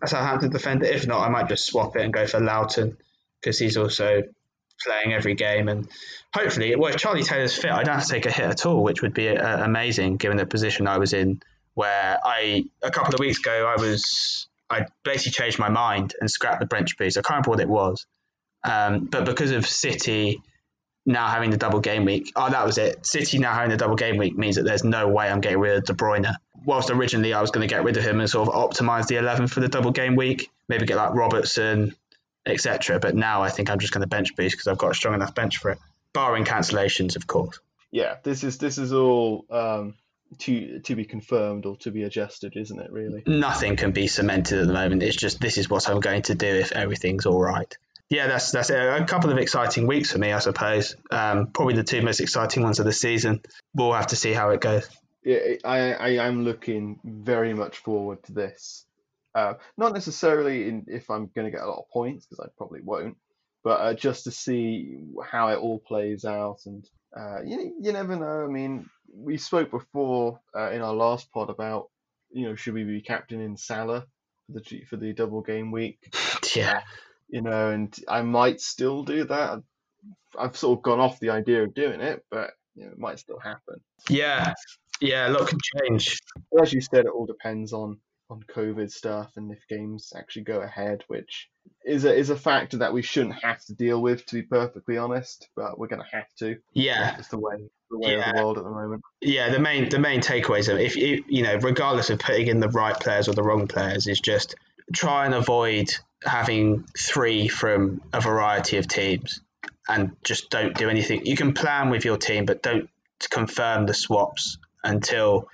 a Southampton defender. If not, I might just swap it and go for Lowton because he's also playing every game. And hopefully, well, if Charlie Taylor's fit, I don't have to take a hit at all, which would be uh, amazing given the position I was in. Where I a couple of weeks ago, I was I basically changed my mind and scrapped the bench boost. I can't remember what it was, um, but because of City now having the double game week, oh, that was it. City now having the double game week means that there's no way I'm getting rid of De Bruyne. Whilst originally I was going to get rid of him and sort of optimize the 11 for the double game week, maybe get like Robertson, etc. But now I think I'm just going to bench boost because I've got a strong enough bench for it, barring cancellations, of course. Yeah, this is this is all um, to to be confirmed or to be adjusted, isn't it? Really. Nothing can be cemented at the moment. It's just this is what I'm going to do if everything's all right. Yeah, that's that's it. a couple of exciting weeks for me, I suppose. Um, probably the two most exciting ones of the season. We'll have to see how it goes. Yeah, I I am looking very much forward to this. Uh, not necessarily in if I'm going to get a lot of points because I probably won't, but uh, just to see how it all plays out. And uh, you you never know. I mean, we spoke before uh, in our last pod about you know should we be captaining Salah for the for the double game week? [laughs] Yeah, You know, and I might still do that. I've sort of gone off the idea of doing it, but you know, it might still happen. yeah, yeah. A lot can change. As you said, it all depends on on COVID stuff and if games actually go ahead, which is a is a factor that we shouldn't have to deal with, to be perfectly honest. But we're going to have to. Yeah, It's the way the way of the world at the moment. yeah. The main the main takeaways of if you you know regardless of putting in the right players or the wrong players is just try and avoid having three from a variety of teams and just don't do anything. You can plan with your team, but don't confirm the swaps until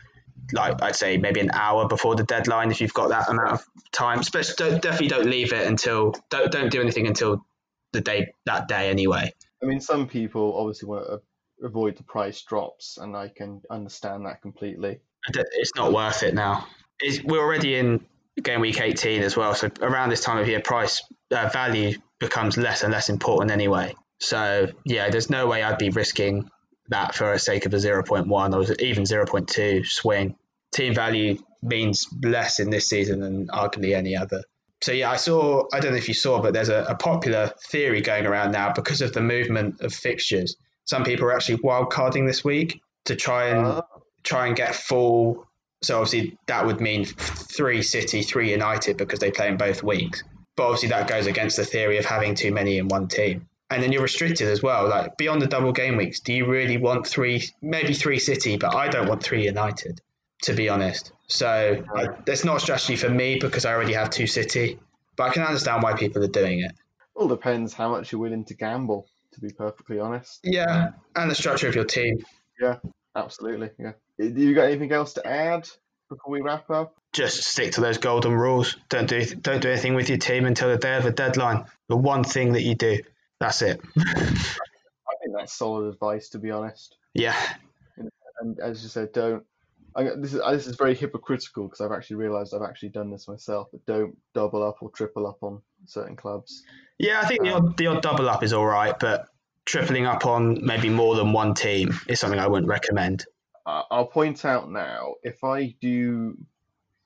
like I'd say maybe an hour before the deadline if you've got that amount of time. Especially don't, definitely don't leave it until don't don't do anything until the day that day anyway. I mean, some people obviously want to avoid the price drops, and I can understand that completely. It's not worth it now. It's, we're already in game week 18 as well, so around this time of year, price uh, value becomes less and less important anyway. So yeah, there's no way I'd be risking that for the sake of a 0.1 or even 0.2 swing. Team value means less in this season than arguably any other. So yeah, I saw. I don't know if you saw, but there's a, a popular theory going around now because of the movement of fixtures. Some people are actually wildcarding this week to try and Uh, try and get full. So obviously that would mean three City, three United because they play in both weeks. But obviously that goes against the theory of having too many in one team. And then you're restricted as well. Like beyond the double game weeks, do you really want three, maybe three City, but I don't want three United, to be honest. So I, that's not a strategy for me because I already have two City. But I can understand why people are doing it. all depends how much you're willing to gamble. To be perfectly honest. Yeah, and the structure of your team. Yeah, absolutely, yeah. Do you got anything else to add before we wrap up? just stick to those golden rules. Don't do don't do anything with your team until the day of the deadline. The one thing that you do, that's it. [laughs] I think that's solid advice, to be honest. yeah, And as you said, don't. I, this is this is very hypocritical because I've actually realised I've actually done this myself. But don't double up or triple up on certain clubs. yeah. I think the odd, the odd double up is all right, but tripling up on maybe more than one team is something I wouldn't recommend. I'll point out now if I do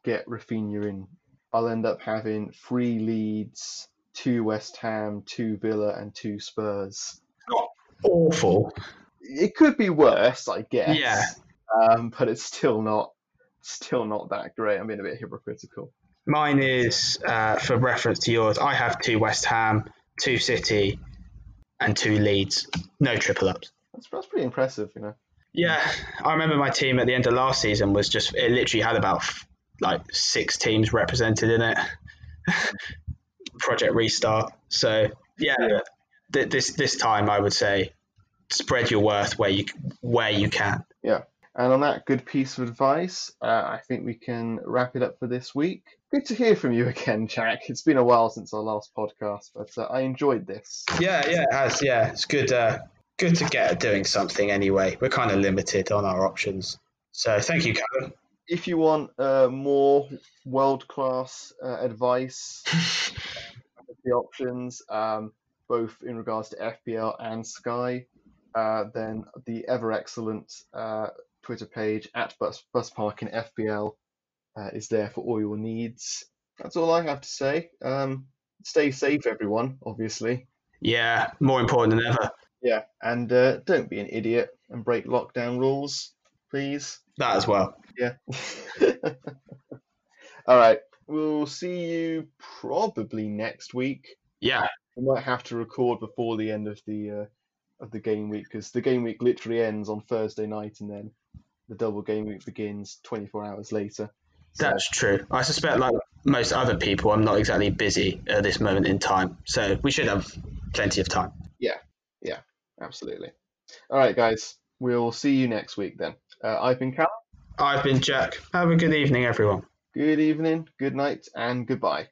get Raphinha in, I'll end up having three Leeds, two West Ham, two Villa, and two Spurs. Not Awful. It could be worse, I guess. Yeah. Um, but it's still not, still not that great. I'm being a bit hypocritical. Mine is uh, for reference to yours. I have two West Ham, two City, and two Leeds. No triple ups. That's that's pretty impressive, you know. Yeah, I remember my team at the end of last season was just it literally had about like six teams represented in it. [laughs] Project restart. So yeah, th- this this time I would say spread your worth where you where you can. Yeah. And on that good piece of advice, uh, I think we can wrap it up for this week. Good to hear from you again, Jack. It's been a while since our last podcast, but uh, I enjoyed this. Yeah, yeah, it has. Yeah, it's good. Uh, good to get doing something anyway. We're kind of limited on our options. So thank you, Kevin. If you want uh, more world class uh, advice, [laughs] the options, um, both in regards to FPL and Sky, uh, then the ever excellent uh, Twitter page at Bus, Bus Parking FPL uh, is there for all your needs. That's all I have to say. Um, stay safe, everyone, obviously. Yeah, more important than ever. Yeah, and uh, don't be an idiot and break lockdown rules, please. That as well. Yeah. [laughs] all right. We'll see you probably next week. Yeah, We might have to record before the end of the uh, of the game week because the game week literally ends on Thursday night and then the double game week begins 24 hours later. So, That's true. I suspect, like most other people, I'm not exactly busy at this moment in time, so we should have plenty of time. Yeah, yeah, absolutely. All right, guys. We'll see you next week then. Uh, I've been Callum. I've been Jack. Have a good evening, everyone. Good evening, good night, and goodbye.